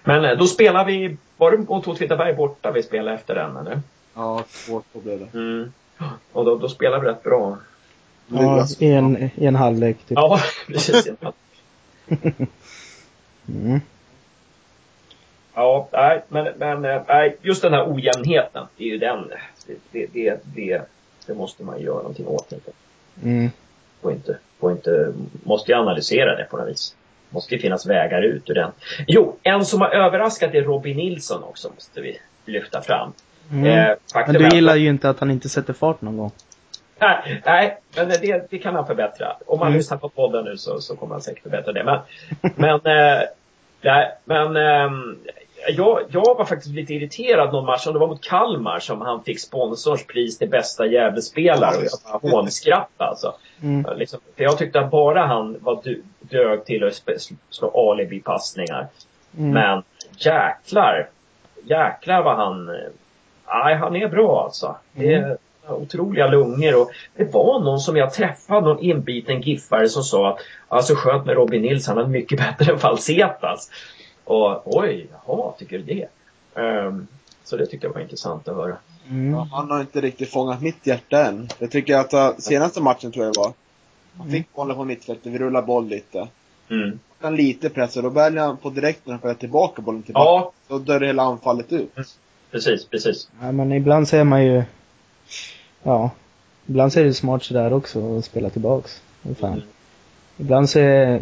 Men eh, då spelar vi, var det mot Åtvidaberg borta vi spelade efter den eller? Ja, två två blev det. Mm. Och då, då spelar vi rätt bra. Ja, i en, i en halvlek typ. Ja, [laughs] precis. [laughs] Mm. Ja, nej, men, men eh, nej, just den här ojämnheten, det är ju den, det, det, det, det, måste man göra någonting åt. Inte. Mm. Får inte, får inte, måste ju analysera det på något vis. Måste ju finnas vägar ut ur den. Jo, en som har överraskat är Robin Nilsson också, måste vi lyfta fram. Mm. Eh, Men du gillar ju inte att han inte sätter fart någon gång. Nej, nej men det, det kan han förbättra. Om man Mm. lyssnar på podden nu så, så kommer han säkert förbättra det. Men, [laughs] men, eh, nej, men ehm, jag, jag var faktiskt lite irriterad någon match, om det var mot Kalmar, som han fick sponsorns pris till bästa Gävlespelare och jag bara hånskrattade alltså. Mm. Liksom, för jag tyckte att bara han var du, dög till att slå alibi-passningar. Mm. Men jäklar, jäklar vad han, eh, nej han är bra alltså. Det är otroliga lungor och det var någon som jag träffade, någon inbiten giffare som sa att alltså skönt med Robin Nilsson, han är mycket [laughs] bättre än Falsetas. Och oj, jaha, tycker du det? Ehm, så det tyckte jag var intressant att höra. Mm. Ja, han har inte riktigt fångat mitt hjärta än. Jag tycker att uh, senaste matchen tror jag det var. Han fick bollen på mittfältet, vi rullar boll lite. Mm. Han lite press och då väljer han på direkt när han får tillbaka bollen tillbaka. Ja, Då dör hela anfallet ut. Precis, precis. Ja, men ibland så är man ju, ja, ibland så är det smart sådär också att spela tillbaks. Fan. Mm. Ibland så är,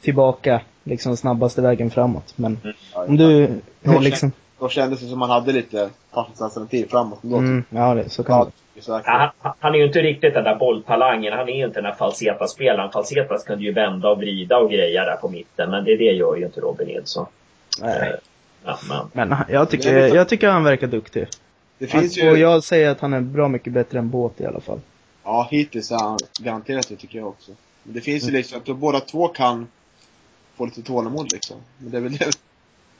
tillbaka liksom snabbaste vägen framåt. Men Ja, om du Då liksom... Då kändes det som man hade lite fast alternativ framåt ändå. Mm, ja, det, så kan det Ja, säkert. Ja, han, han är ju inte riktigt den där bolltalangen. Han är ju inte den där Falseta-spelaren. Falsetas kunde ju vända och vrida och greja där på mitten. Men det, det gör ju inte Robin Nilsson. Nej. Ja, men, Men han- jag tycker, lite- jag tycker han verkar duktig. Det Han, finns Och ju, jag säger att han är bra mycket bättre än Båt i alla fall. ja hittills är han garanterat det tycker jag också. Men det finns ju Mm. liksom att de båda två kan få lite tålamod liksom. Men det är väl det,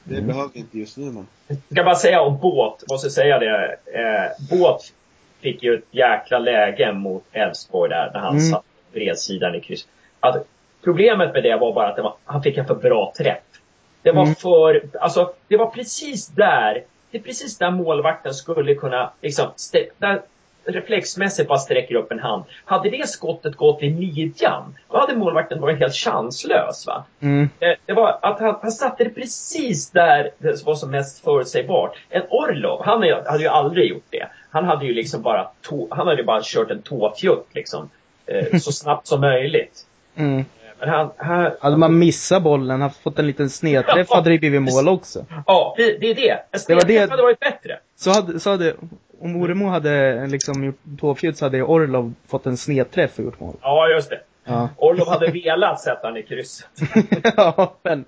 det Mm. behöver vi inte just nu men. Jag ska bara säga om Båt, måste säga det. Eh, Båt fick ju ett jäkla läge mot Elfsborg där, när han Mm. satt på bredsidan i kryss. Alltså, problemet med det var bara att det var, han fick en för bra träff. Det var Mm. för, alltså det var precis där, det är precis där målvakten skulle kunna, liksom, där reflexmässigt bara sträcker upp en hand. Hade det skottet gått i midjan, då hade målvakten varit helt chanslös. Va? Mm. Eh, Det var att han, han satte det precis där det var som mest förutsägbart. En Orlov, han hade ju aldrig gjort det. Han hade ju liksom bara, tå, han hade bara kört en tåfjutt liksom. Eh, så [laughs] snabbt som möjligt. Mm. Men han, han, Hade man missat bollen, haft fått en liten snedträff, hade det blivit mål också. ja, det, det är det. En Det var snedträff det- hade varit bättre. Så hade, så hade om Oremo hade liksom gjort tåfjutt så hade Orlov fått en snedträff och gjort mål. Ja, just det. Ja. Orlov hade velat sätta han i krysset. [laughs] ja, men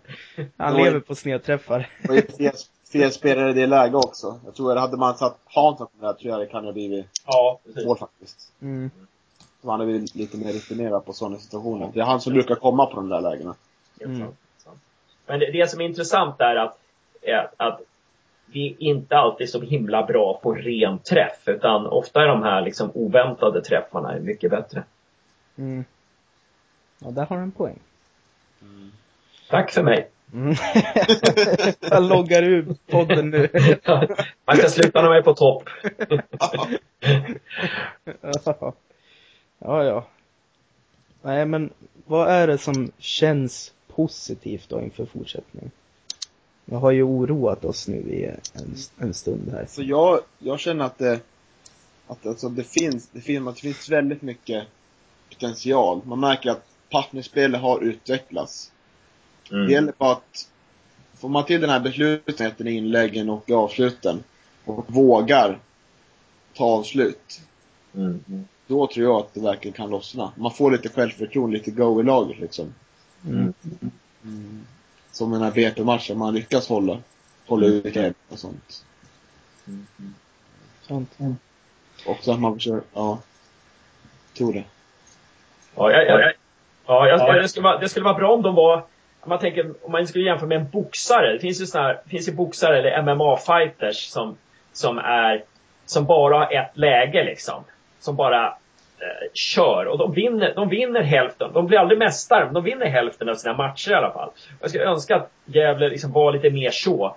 han lever på snedträffar. Det var fel, fel spelare i det läget också. Jag tror att hade man satt Hansson på det där tror jag det kan ha blivit Ja, mål faktiskt. Mm. Så han är väl lite mer rutinerad på sådana situationer. Det är han som brukar komma på de där lägena. Mm. Men det, det som är intressant är att, är att vi är inte alltid så himla bra på ren träff. Utan ofta är de här liksom oväntade träffarna mycket bättre. Mm. Ja, där har du en poäng. Tack för mig. Mm. [laughs] jag loggar ur podden nu. [laughs] Man ska sluta när man är på topp. [laughs] ja, ja. Nej, men vad är det som känns positivt då inför fortsättningen? Jag har ju oroat oss nu i en, en stund här. Så jag, jag känner att det, att alltså det finns, det finns, att det finns väldigt mycket potential. Man märker att partnerspelet har utvecklats. Det Mm. gäller bara att får man till den här beslutsamheten i inläggen och avsluten och vågar ta avslut. Mm. Då tror jag att det verkligen kan lossna. Man får lite självförtroende, lite go i laget liksom. Mm. Som den här BP-matchen, man lyckas hålla, hålla ut grepp och sånt. Sånt. Och så att man försöker, ja. Tror det. Ja, jag, jag, ja jag, det, skulle vara, det skulle vara bra om de var om man tänker, om man skulle jämföra med en boxare. Det finns ju såna här, det finns ju boxare eller MMA-fighters som, som är, som bara har ett läge liksom. Som bara eh, kör. Och de vinner, de vinner hälften. De blir aldrig mästare, men de vinner hälften av sina matcher i alla fall. Jag skulle önska att Gävle liksom var lite mer så.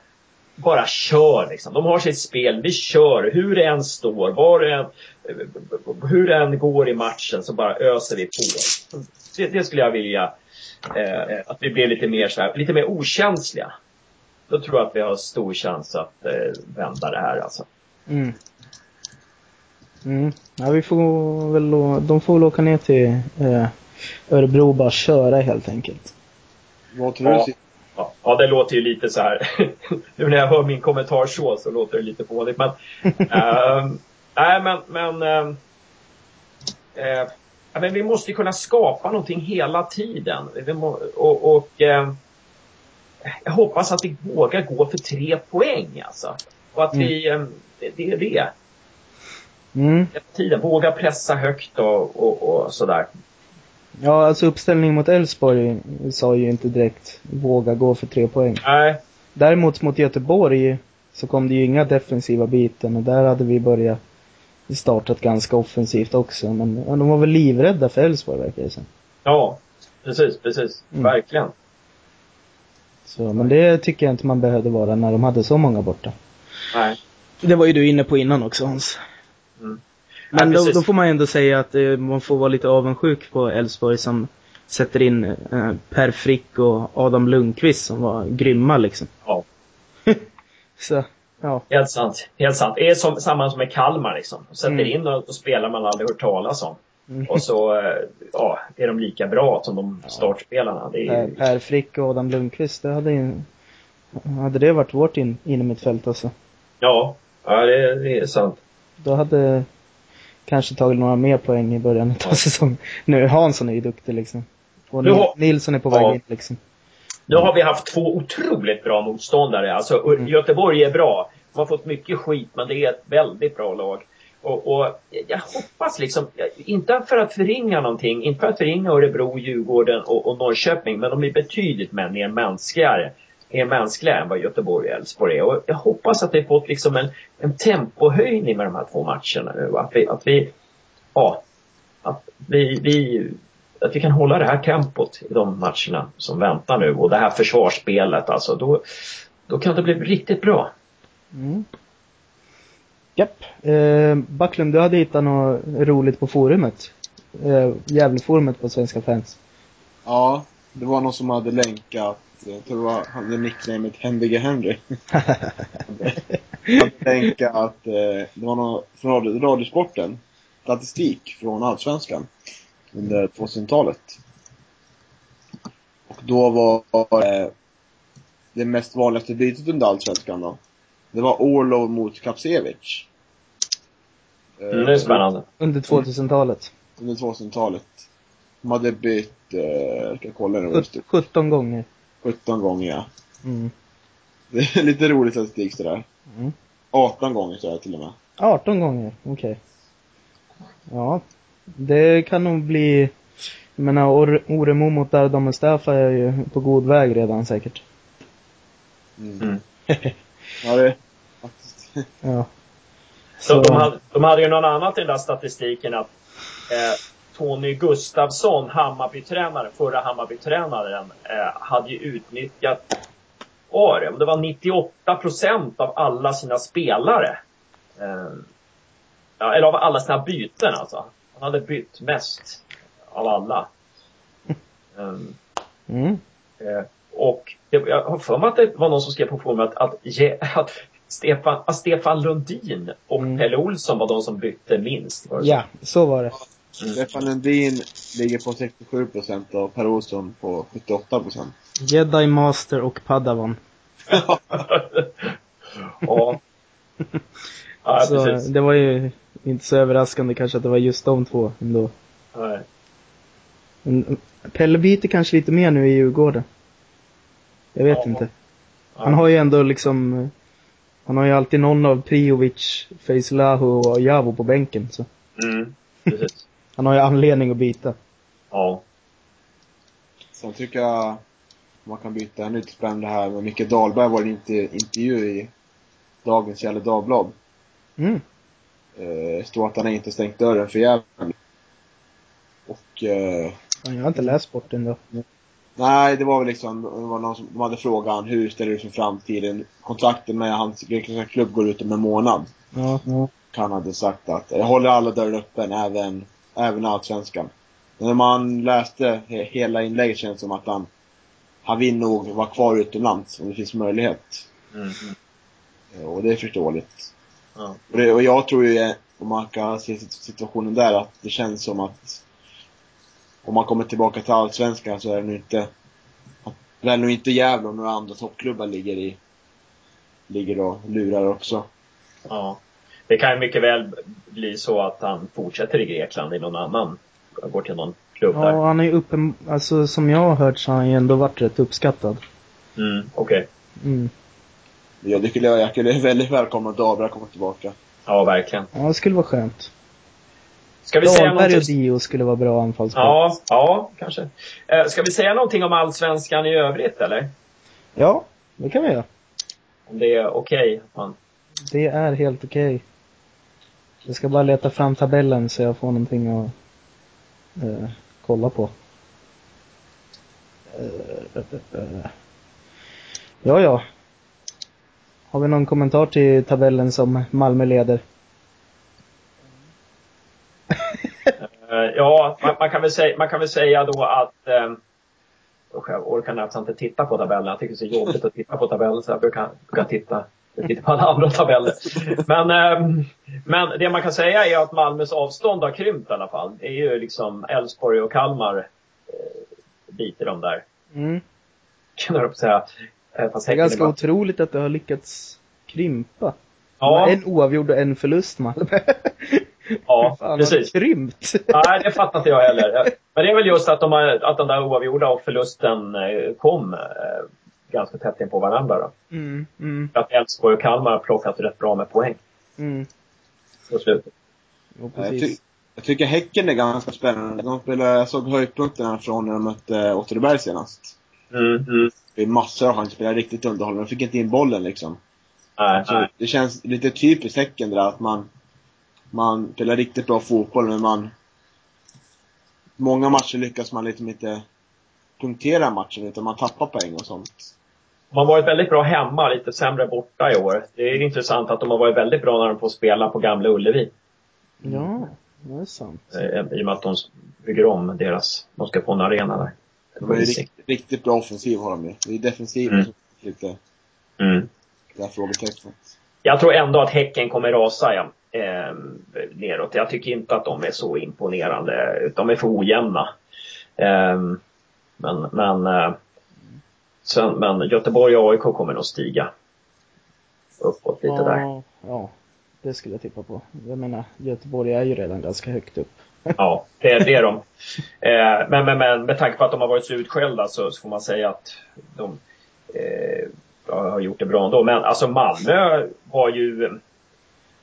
Bara kör liksom. De har sitt spel. Vi kör. Hur det än står, var det än, hur det än går i matchen så bara öser vi på. Det, det skulle jag vilja eh, att vi blev lite mer så här, lite mer okänsliga. Då tror jag att vi har stor chans att eh, vända det här alltså. Mm. Mm. Ja, vi får väl, de får väl åka ner till eh, Örebro och bara köra helt enkelt. Vad tror Ja. du? Ja, ja, det låter ju lite så här. [laughs] nu när jag hör min kommentar så, så låter det lite fånigt. Men, [laughs] ehm, nej men, men, ehm, eh, ja, men vi måste ju kunna skapa någonting hela tiden. Vi må, och, och ehm, jag hoppas att vi vågar gå för tre poäng alltså. Och att vi, ehm, det, det är det. Mm. Hela tiden. Våga pressa högt och, och, och sådär. Ja, alltså uppställningen mot Elfsborg sa ju inte direkt våga gå för tre poäng. Nej, Däremot mot Göteborg så kom det ju inga defensiva biten och där hade vi börjat startat ganska offensivt också. Men ja, de var väl livrädda för Elfsborg verkar det som. ja, precis, precis. Mm. Verkligen. Så, men det tycker jag inte man behövde vara när de hade så många borta. Nej. Det var ju du inne på innan också Hans. Mm. Men Ja, då, då får man ändå säga att eh, man får vara lite avundsjuk på Elfsborg som sätter in eh, Per Frick och Adam Lundqvist som var grymma liksom. Ja. [laughs] Så, ja. Helt sant. Helt sant. Det är som, samma som med Kalmar liksom. Sätter Mm. in och, och spelar man aldrig hört talas om. Mm. Och så eh, ja, är de lika bra som de startspelarna. Det är ju... Per Frick och Adam Lundqvist, det hade, ju, hade det varit vårt in, innermittfält alltså. Ja, ja det, det är sant. Då hade kanske tagit några mer poäng i början av säsongen. Nu, Hansson är ju duktig liksom. Och har... Nilsson är på väg ja. in liksom. Nu har vi haft två otroligt bra motståndare. Alltså mm. Göteborg är bra. De har fått mycket skit, men det är ett väldigt bra lag. Och, och, jag hoppas liksom, inte för att förringa någonting, inte för att förringa Örebro, Djurgården och, och Norrköping, men de är betydligt mer mänskligare, mer mänskliga än vad Göteborg och Elfsborg är. Och jag hoppas att vi fått liksom en, en tempohöjning med de här två matcherna nu. Att vi, att vi, ja, att vi, vi, att vi kan hålla det här tempot i de matcherna som väntar nu och det här försvarsspelet alltså. Då, då kan det bli riktigt bra. Mm. Japp. Eh, Backlund, du hade hittat något roligt på forumet. Eh, Gävleforumet på Svenska fans. Ja, det var någon som hade länkat, jag tror det var, hade nicknamet Hendige Henry. hade länkat att eh, det var någon från Radiosporten, statistik från Allsvenskan under 2000-talet. Och då var eh, det mest vanligaste bytet under Allsvenskan då, det var Orlov mot Kapsevich. Mm, det är spännande. Under 2000-talet. Under 2000-talet. De hade bytt, eh, ska kolla nu. 17 gånger. 17 gånger ja. Mm. Det är [laughs] lite rolig statistik sådär. Mm. 18 gånger tror jag till och med. 18 gånger, okej. Okay. Ja. Det kan nog bli, jag menar Oremo mot Ardam Mustafa är ju på god väg redan säkert. Mm. mm. [laughs] ja, det, Ja. Så. De, hade, de hade ju något annat i den där statistiken att eh, Tony Gustavsson, Hammarbytränare, förra Hammarbytränaren, eh, hade ju utnyttjat, var det, det var 98 procent av alla sina spelare. Eh, eller av alla sina byten alltså. Han hade bytt mest av alla. Mm. mm. Eh, och jag har för mig att det var någon som skrev på forumet att, att, att Stefan, Stefan Lundin och mm. Pelle Olsson var de som bytte minst. Ja, så var det. Mm. Stefan Lundin ligger på 67 procent och Per Olsson på 78 procent. Jedi Master och Padawan. [laughs] ja. [laughs] ja så, precis. Det var ju inte så överraskande kanske att det var just de två ändå. Nej. Men Pelle byter kanske lite mer nu i Djurgården. Jag vet ja. inte. Han har ju ändå liksom han har ju alltid någon av Priovic, Feislahu och Javo på bänken så. Mm, precis. Han har ju anledning att byta. Ja. Sen tycker jag man kan byta en spännande här med Micke Dahlberg var inte intervju i dagens Gefle Dagblad. Mm. Eh, står att han inte stängt dörren för Gävle. Och... Eh, jag har inte läst sporten då. Nej, det var väl liksom, det var någon som, de hade frågat han hur ställer du sig framtiden? Kontrakten med hans grekiska klubb går ut om en månad. Ja, ja. Han hade sagt att jag håller alla dörrar öppen, även, även allsvenskan. Men när man läste he hela inlägget kändes det som att han, han vill nog vara kvar utomlands om det finns möjlighet. Mm. Och det är förståeligt. Ja. Och, det, och jag tror ju, om man kan se situationen där, att det känns som att om man kommer tillbaka till Allsvenskan så är det nog inte, det är nog inte Gävle och några andra toppklubbar ligger i, ligger och lurar också. Ja. Det kan ju mycket väl bli så att han fortsätter i Grekland i någon annan, går till någon klubb där. Ja, han är ju uppen, alltså som jag har hört så har han ju ändå varit rätt uppskattad. Mm, okej. Okay. Mm. Ja, det skulle jag, jag skulle väldigt välkomna att Dabra kommer tillbaka. Ja, verkligen. Ja, det skulle vara skönt. Ska vi säga någonting? och Dio skulle vara bra anfallsspel. Ja, ja, kanske. Eh, ska vi säga någonting om allsvenskan i övrigt, eller? Ja, det kan vi göra. Om det är okej? Okay, det är helt okej. Okay. Jag ska bara leta fram tabellen så jag får någonting att eh, kolla på. Eh, ja, ja. Har vi någon kommentar till tabellen som Malmö leder? Eh, ja, man, man, kan väl säga, man kan väl säga då att eh, jag orkar nästan inte titta på tabellen. Jag tycker det är så jobbigt att titta på tabellen så jag brukar, brukar titta jag tittar på alla andra tabeller. Men, eh, men det man kan säga är att Malmös avstånd har krympt i alla fall. Det är ju liksom Elfsborg och Kalmar eh, biter de där. Mm. Kan jag säga. Eh, fast det är ganska otroligt att det har lyckats krympa. Ja. En oavgjord och en förlust Malmö. Ja, [laughs] Fan, precis. Krympt. Nej, det fattar inte jag heller. [laughs] Men det är väl just att, de har, att den där oavgjorda och förlusten eh, kom eh, ganska tätt in på varandra. Då. Mm, mm. För att Elfsborg och Kalmar har plockat rätt bra med poäng. Mm. På slutet. Jo, jag, ty jag, tycker Häcken är ganska spännande. De spelade, jag såg höjdpunkterna från när de mötte Åtvidaberg senast. Mm, mm. Det är massor av han spelar riktigt underhållande. De fick inte in bollen liksom. Nej, nej. Det känns lite typiskt Häcken där att man man spelar riktigt bra fotboll men man Många matcher lyckas man liksom inte punktera matchen utan man tappar poäng och sånt. De har varit väldigt bra hemma, lite sämre borta i år. Det är intressant att de har varit väldigt bra när de får spela på Gamla Ullevi. Ja, det är sant. Eh, I och med att de bygger om deras, de ska få en arena där. De är riktigt, riktigt bra offensiv har de ju. Det är defensiven Mm. som lite, Mm. det här frågetecknet. Jag tror ändå att Häcken kommer rasa igen, eh, neråt. Jag tycker inte att de är så imponerande. De är för ojämna. Eh, men, men, eh, sen, men Göteborg och AIK kommer nog stiga uppåt lite ja, där. Ja, det skulle jag tippa på. Jag menar, Göteborg är ju redan ganska högt upp. [laughs] Ja, det, är- det är de. Eh, men, men, men med tanke på att de har varit så utskällda så, så får man säga att de eh, har gjort det bra ändå. Men alltså Malmö var ju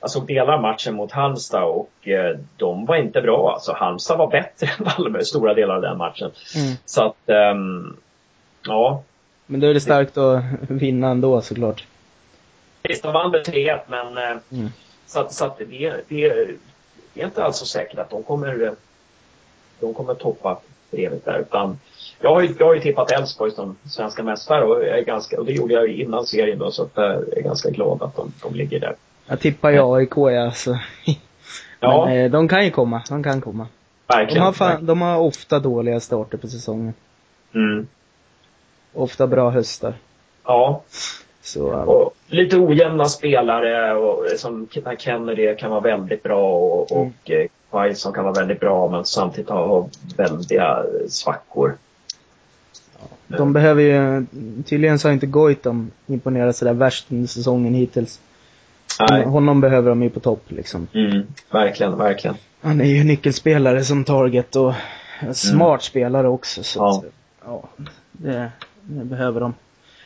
jag såg delar av matchen mot Halmstad och eh, de var inte bra. Alltså Halmstad var bättre än Malmö stora delar av den matchen. Mm. Så att, ehm, ja. Men då är det starkt att vinna ändå såklart. Visst, de vann med 3-1 men eh, Mm. så att, så att det, det, det är inte alls så säkert att de kommer, eh, de kommer toppa brevet där. Utan jag har ju, jag har ju tippat Elfsborg som svenska mästare och, jag är ganska, och det gjorde jag ju innan serien då så att jag är ganska glad att de, de ligger där. Jag tippar ju AIK ja, så. [laughs] Ja, Men eh, de kan ju komma, de kan komma. De verkligen. har, fan, de har ofta dåliga starter på säsongen. Mm. Ofta bra höstar. Ja, Så, eh, och lite ojämna spelare och som Kennedy kan vara väldigt bra och, Mm. och eh, Quaison kan vara väldigt bra men samtidigt har väldiga svackor. de behöver ju, tydligen så har inte Goitom imponerat sådär värst under säsongen hittills. Nej. Honom behöver de ju på topp liksom. Mm, verkligen, verkligen. Han är ju nyckelspelare som target och en smart spelare också. Så Ja. att, ja, det behöver de.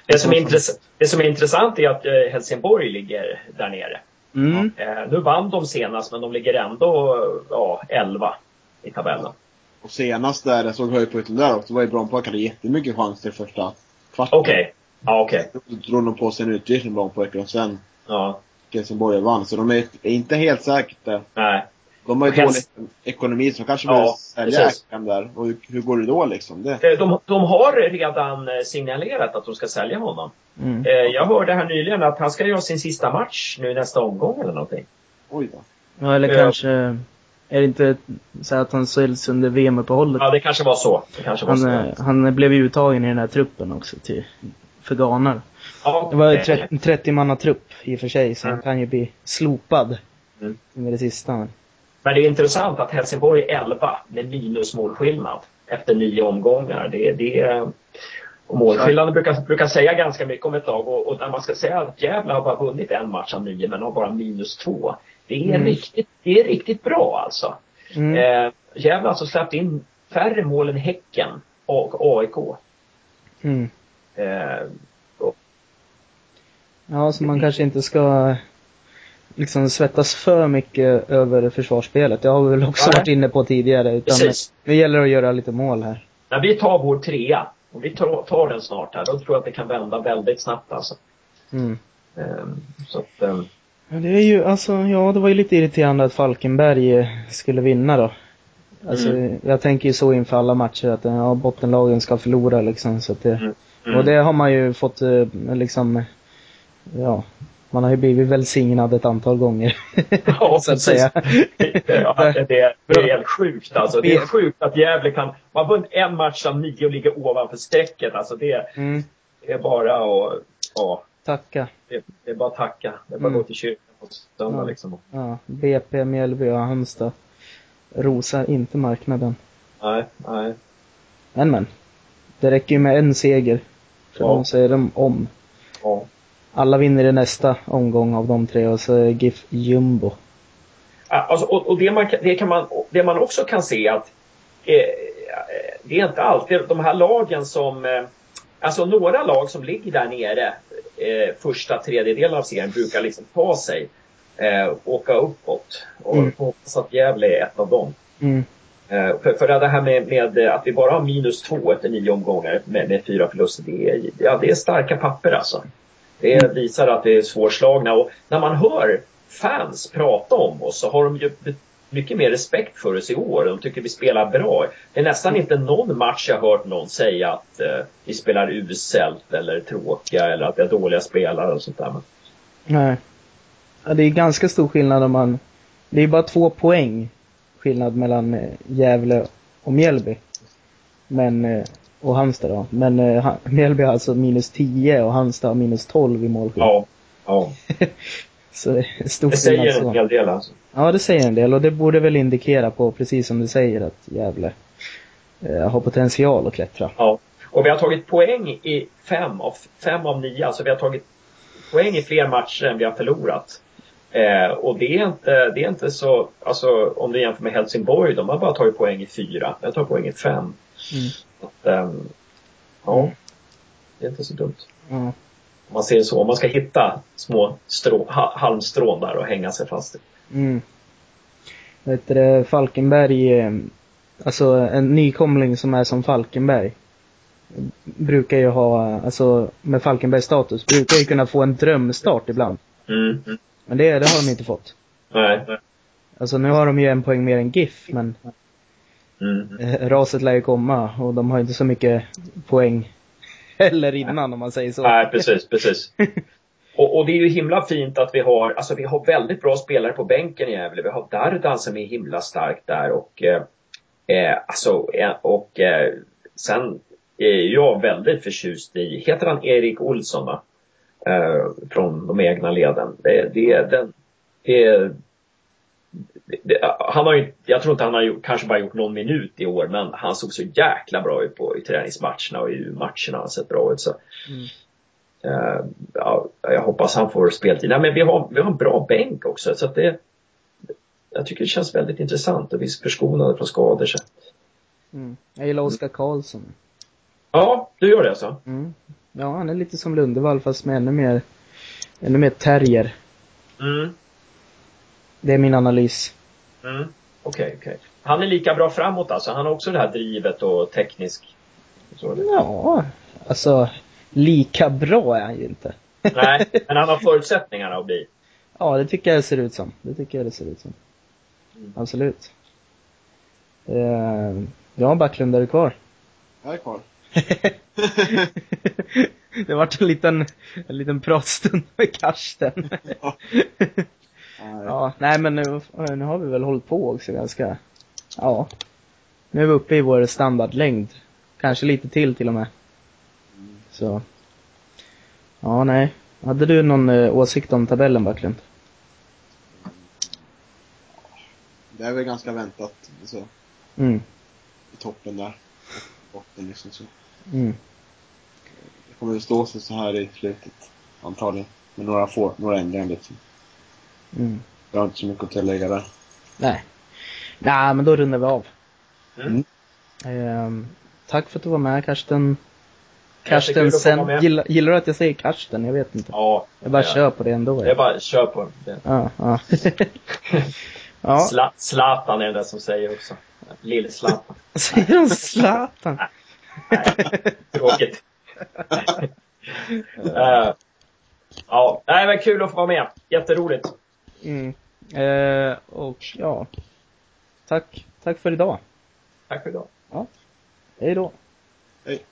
Det som, är intress- det som är intressant är att eh, Helsingborg ligger där nere. Mm. Eh, nu vann de senast men de ligger ändå ja, 11 i tabellen. Och senast där jag såg höjdpunkten där också var ju Brommapojkarna hade jättemycket chanser i första kvarten. Okej. Ja, okej. Då drog de på sig en utvisning Brommapojkarna och sen Ja, Helsingborg vann. Så de är, inte helt säkert där. nej. De har ju Och Hels- dålig ekonomi så kanske Ja, behöver sälja precis. Ackham där. Och hur, hur går det då liksom? Det, Eh, De, de har redan eh, signalerat att de ska sälja honom. Mm. Eh, Jag hörde här nyligen att han ska göra sin sista match nu nästa omgång eller någonting. oj då. Ja, eller Ja. kanske, är det inte så att han säljs under VM-uppehållet? Ja, det kanske var så. Det kanske var Han, så. eh, han blev ju uttagen i den här truppen också till, för Ghana. Ja, Det var eh, 30, 30 manna trupp i och för sig, så han Mm. kan ju bli slopad. Mm. Med det sista. Men det är intressant att Helsingborg är 11 med minus målskillnad efter nio omgångar. Det, det, och målskillnaden brukar, brukar säga ganska mycket om ett lag och, och när man ska säga att Gävle har bara vunnit en match av nio men har bara minus två. Det är, Mm. riktigt, det är riktigt bra alltså. Mm. Eh, Gävle har alltså släppt in färre mål än Häcken och AIK. Mm. Eh, och, Ja, så man kanske inte ska liksom svettas för mycket över försvarsspelet. Det har vi väl också Nej. varit inne på tidigare. Utan Precis. nu gäller det att göra lite mål här. när vi tar vår trea, och vi tar, tar den snart här, då tror jag att det kan vända väldigt snabbt alltså. Mm. Eh, så att, eh, Ja, det är ju, alltså, ja det var ju lite irriterande att Falkenberg eh, skulle vinna då. Alltså, Mm. jag tänker ju så inför alla matcher att ja, bottenlagen ska förlora liksom. Så att det, Mm. Mm. Och det har man ju fått eh, liksom, ja, man har ju blivit välsignad ett antal gånger. [laughs] Ja, [laughs] så att säga. Ja, det, det, det är helt sjukt alltså. Det är sjukt att Gävle kan, man har vunnit en match av nio och ligger ovanför strecket. Alltså det Mm. är bara att, ja. tacka. Det, det är bara att tacka. Det är bara att Mm. gå till kyrkan på söndag Ja. liksom. Ja, BP, Mjällby och Halmstad rosar inte marknaden. Nej, nej. Men men. Det räcker ju med en seger. För Ja. dem så är de om. Ja. Alla vinner i nästa omgång av de tre och så är GIF jumbo. Alltså, och, och det, man, det, kan man, det man också kan se att eh, det är inte alltid de här lagen som eh, Alltså några lag som ligger där nere eh, första tredjedelen av serien brukar liksom ta sig eh, åka uppåt. Och Mm. hoppas att Gävle är ett av dem. Mm. Eh, för, för det här med, med att vi bara har minus två efter nio omgångar med, med fyra förluster, det är, ja, det är starka papper alltså. Det visar att vi är svårslagna och när man hör fans prata om oss så har de ju mycket mer respekt för oss i år. De tycker vi spelar bra. Det är nästan inte någon match jag hört någon säga att eh, vi spelar uselt eller tråkiga eller att vi har dåliga spelare och sånt där. Nej. Ja, det är ganska stor skillnad om man... Det är bara två poäng skillnad mellan eh, Gävle och Mjällby. Men, eh, och Halmstad då. Men eh, Mjällby har alltså minus 10 och Halmstad har minus 12 i målskillnad. ja, ja. [laughs] Så det är stor Det säger så. en hel del alltså. Ja, det säger en del och det borde väl indikera på, precis som du säger, att Gävle eh, har potential att klättra. Ja. Och vi har tagit poäng i fem av, fem av nio. Alltså vi har tagit poäng i fler matcher än vi har förlorat. Eh, och det är, inte, det är inte så, alltså om du jämför med Helsingborg, de har bara tagit poäng i fyra. Jag tar poäng i fem. Mm. Att, ehm, ja, det är inte så dumt. Ja. Om man ser det så, om man ska hitta små strå, ha, halmstrån där och hänga sig fast i. Mm. Vet du, Falkenberg, eh, alltså en nykomling som är som Falkenberg brukar ju ha, alltså med Falkenbergs status, brukar ju kunna få en drömstart ibland. Mm. Mm. Men det, det har de inte fått. Nej. Alltså nu har de ju en poäng mer än GIF, men Mm. eh, raset lär ju komma och de har inte så mycket poäng [laughs] heller innan om man säger så. Nej, precis, precis. [laughs] Och, och det är ju himla fint att vi har, alltså vi har väldigt bra spelare på bänken i Gävle. Vi har Dardan som är himla stark där och eh, eh, alltså, eh, och eh, sen är jag väldigt förtjust i, heter han Erik Olsson va? Eh, från de egna leden. Det, det, den, det, det, han har ju, jag tror inte han har gjort, kanske bara gjort någon minut i år, men han såg så jäkla bra ut på, i träningsmatcherna och i matcherna har sett bra ut. Så. Mm. Eh, ja, jag hoppas han får speltid. Nej, men vi har, vi har en bra bänk också, så det, jag tycker det känns väldigt intressant och vi är förskonade från skador. Så. Mm. Jag gillar Oskar Karlsson. Ja, du gör det alltså? Mm. Ja, han är lite som Lundevall fast med ännu mer, ännu mer terrier. Mm. Det är min analys. Mm. Okej, okej. Han är lika bra framåt alltså? Han har också det här drivet och teknisk? Så. Ja, alltså lika bra är han ju inte. Nej, [laughs] men han har förutsättningarna att bli. Ja, det tycker jag det ser ut som. Det tycker jag det ser ut som. Mm. Absolut. Eh, ja, Backlund, är du kvar? Jag är kvar. [laughs] det vart en liten, en liten pratstund med Karsten. [laughs] ja, nej men nu, nu har vi väl hållit på också ganska, ja. Nu är vi uppe i vår standardlängd. Kanske lite till till och med. Så. Ja, nej. Hade du någon eh, åsikt om tabellen Backlund? Det är väl ganska väntat. Så, Mm, I toppen där. Och botten liksom så. mm. Det kommer väl stå sig så här i slutet. Antagligen. Med några få, några ändringar liksom. Mm. Jag har inte så mycket att tillägga där. Nej. Nej, men då rundar vi av. Mm. Ehm, tack för att du var med Karsten. Karsten sen, gillar, gillar du att jag säger Karsten? Jag vet inte. Ja. Jag bara ja. kör på det ändå. Det är bara kör på det. Ja, ja. [laughs] ja, Sla, Zlatan är det som säger också. Lill-Zlatan. [laughs] säger de Zlatan? Tråkigt. [laughs] Eh, ja, nej men kul att få vara med. Jätteroligt. Mm. Eh, och ja, tack, tack för idag. Tack för idag. Hej då. Hej.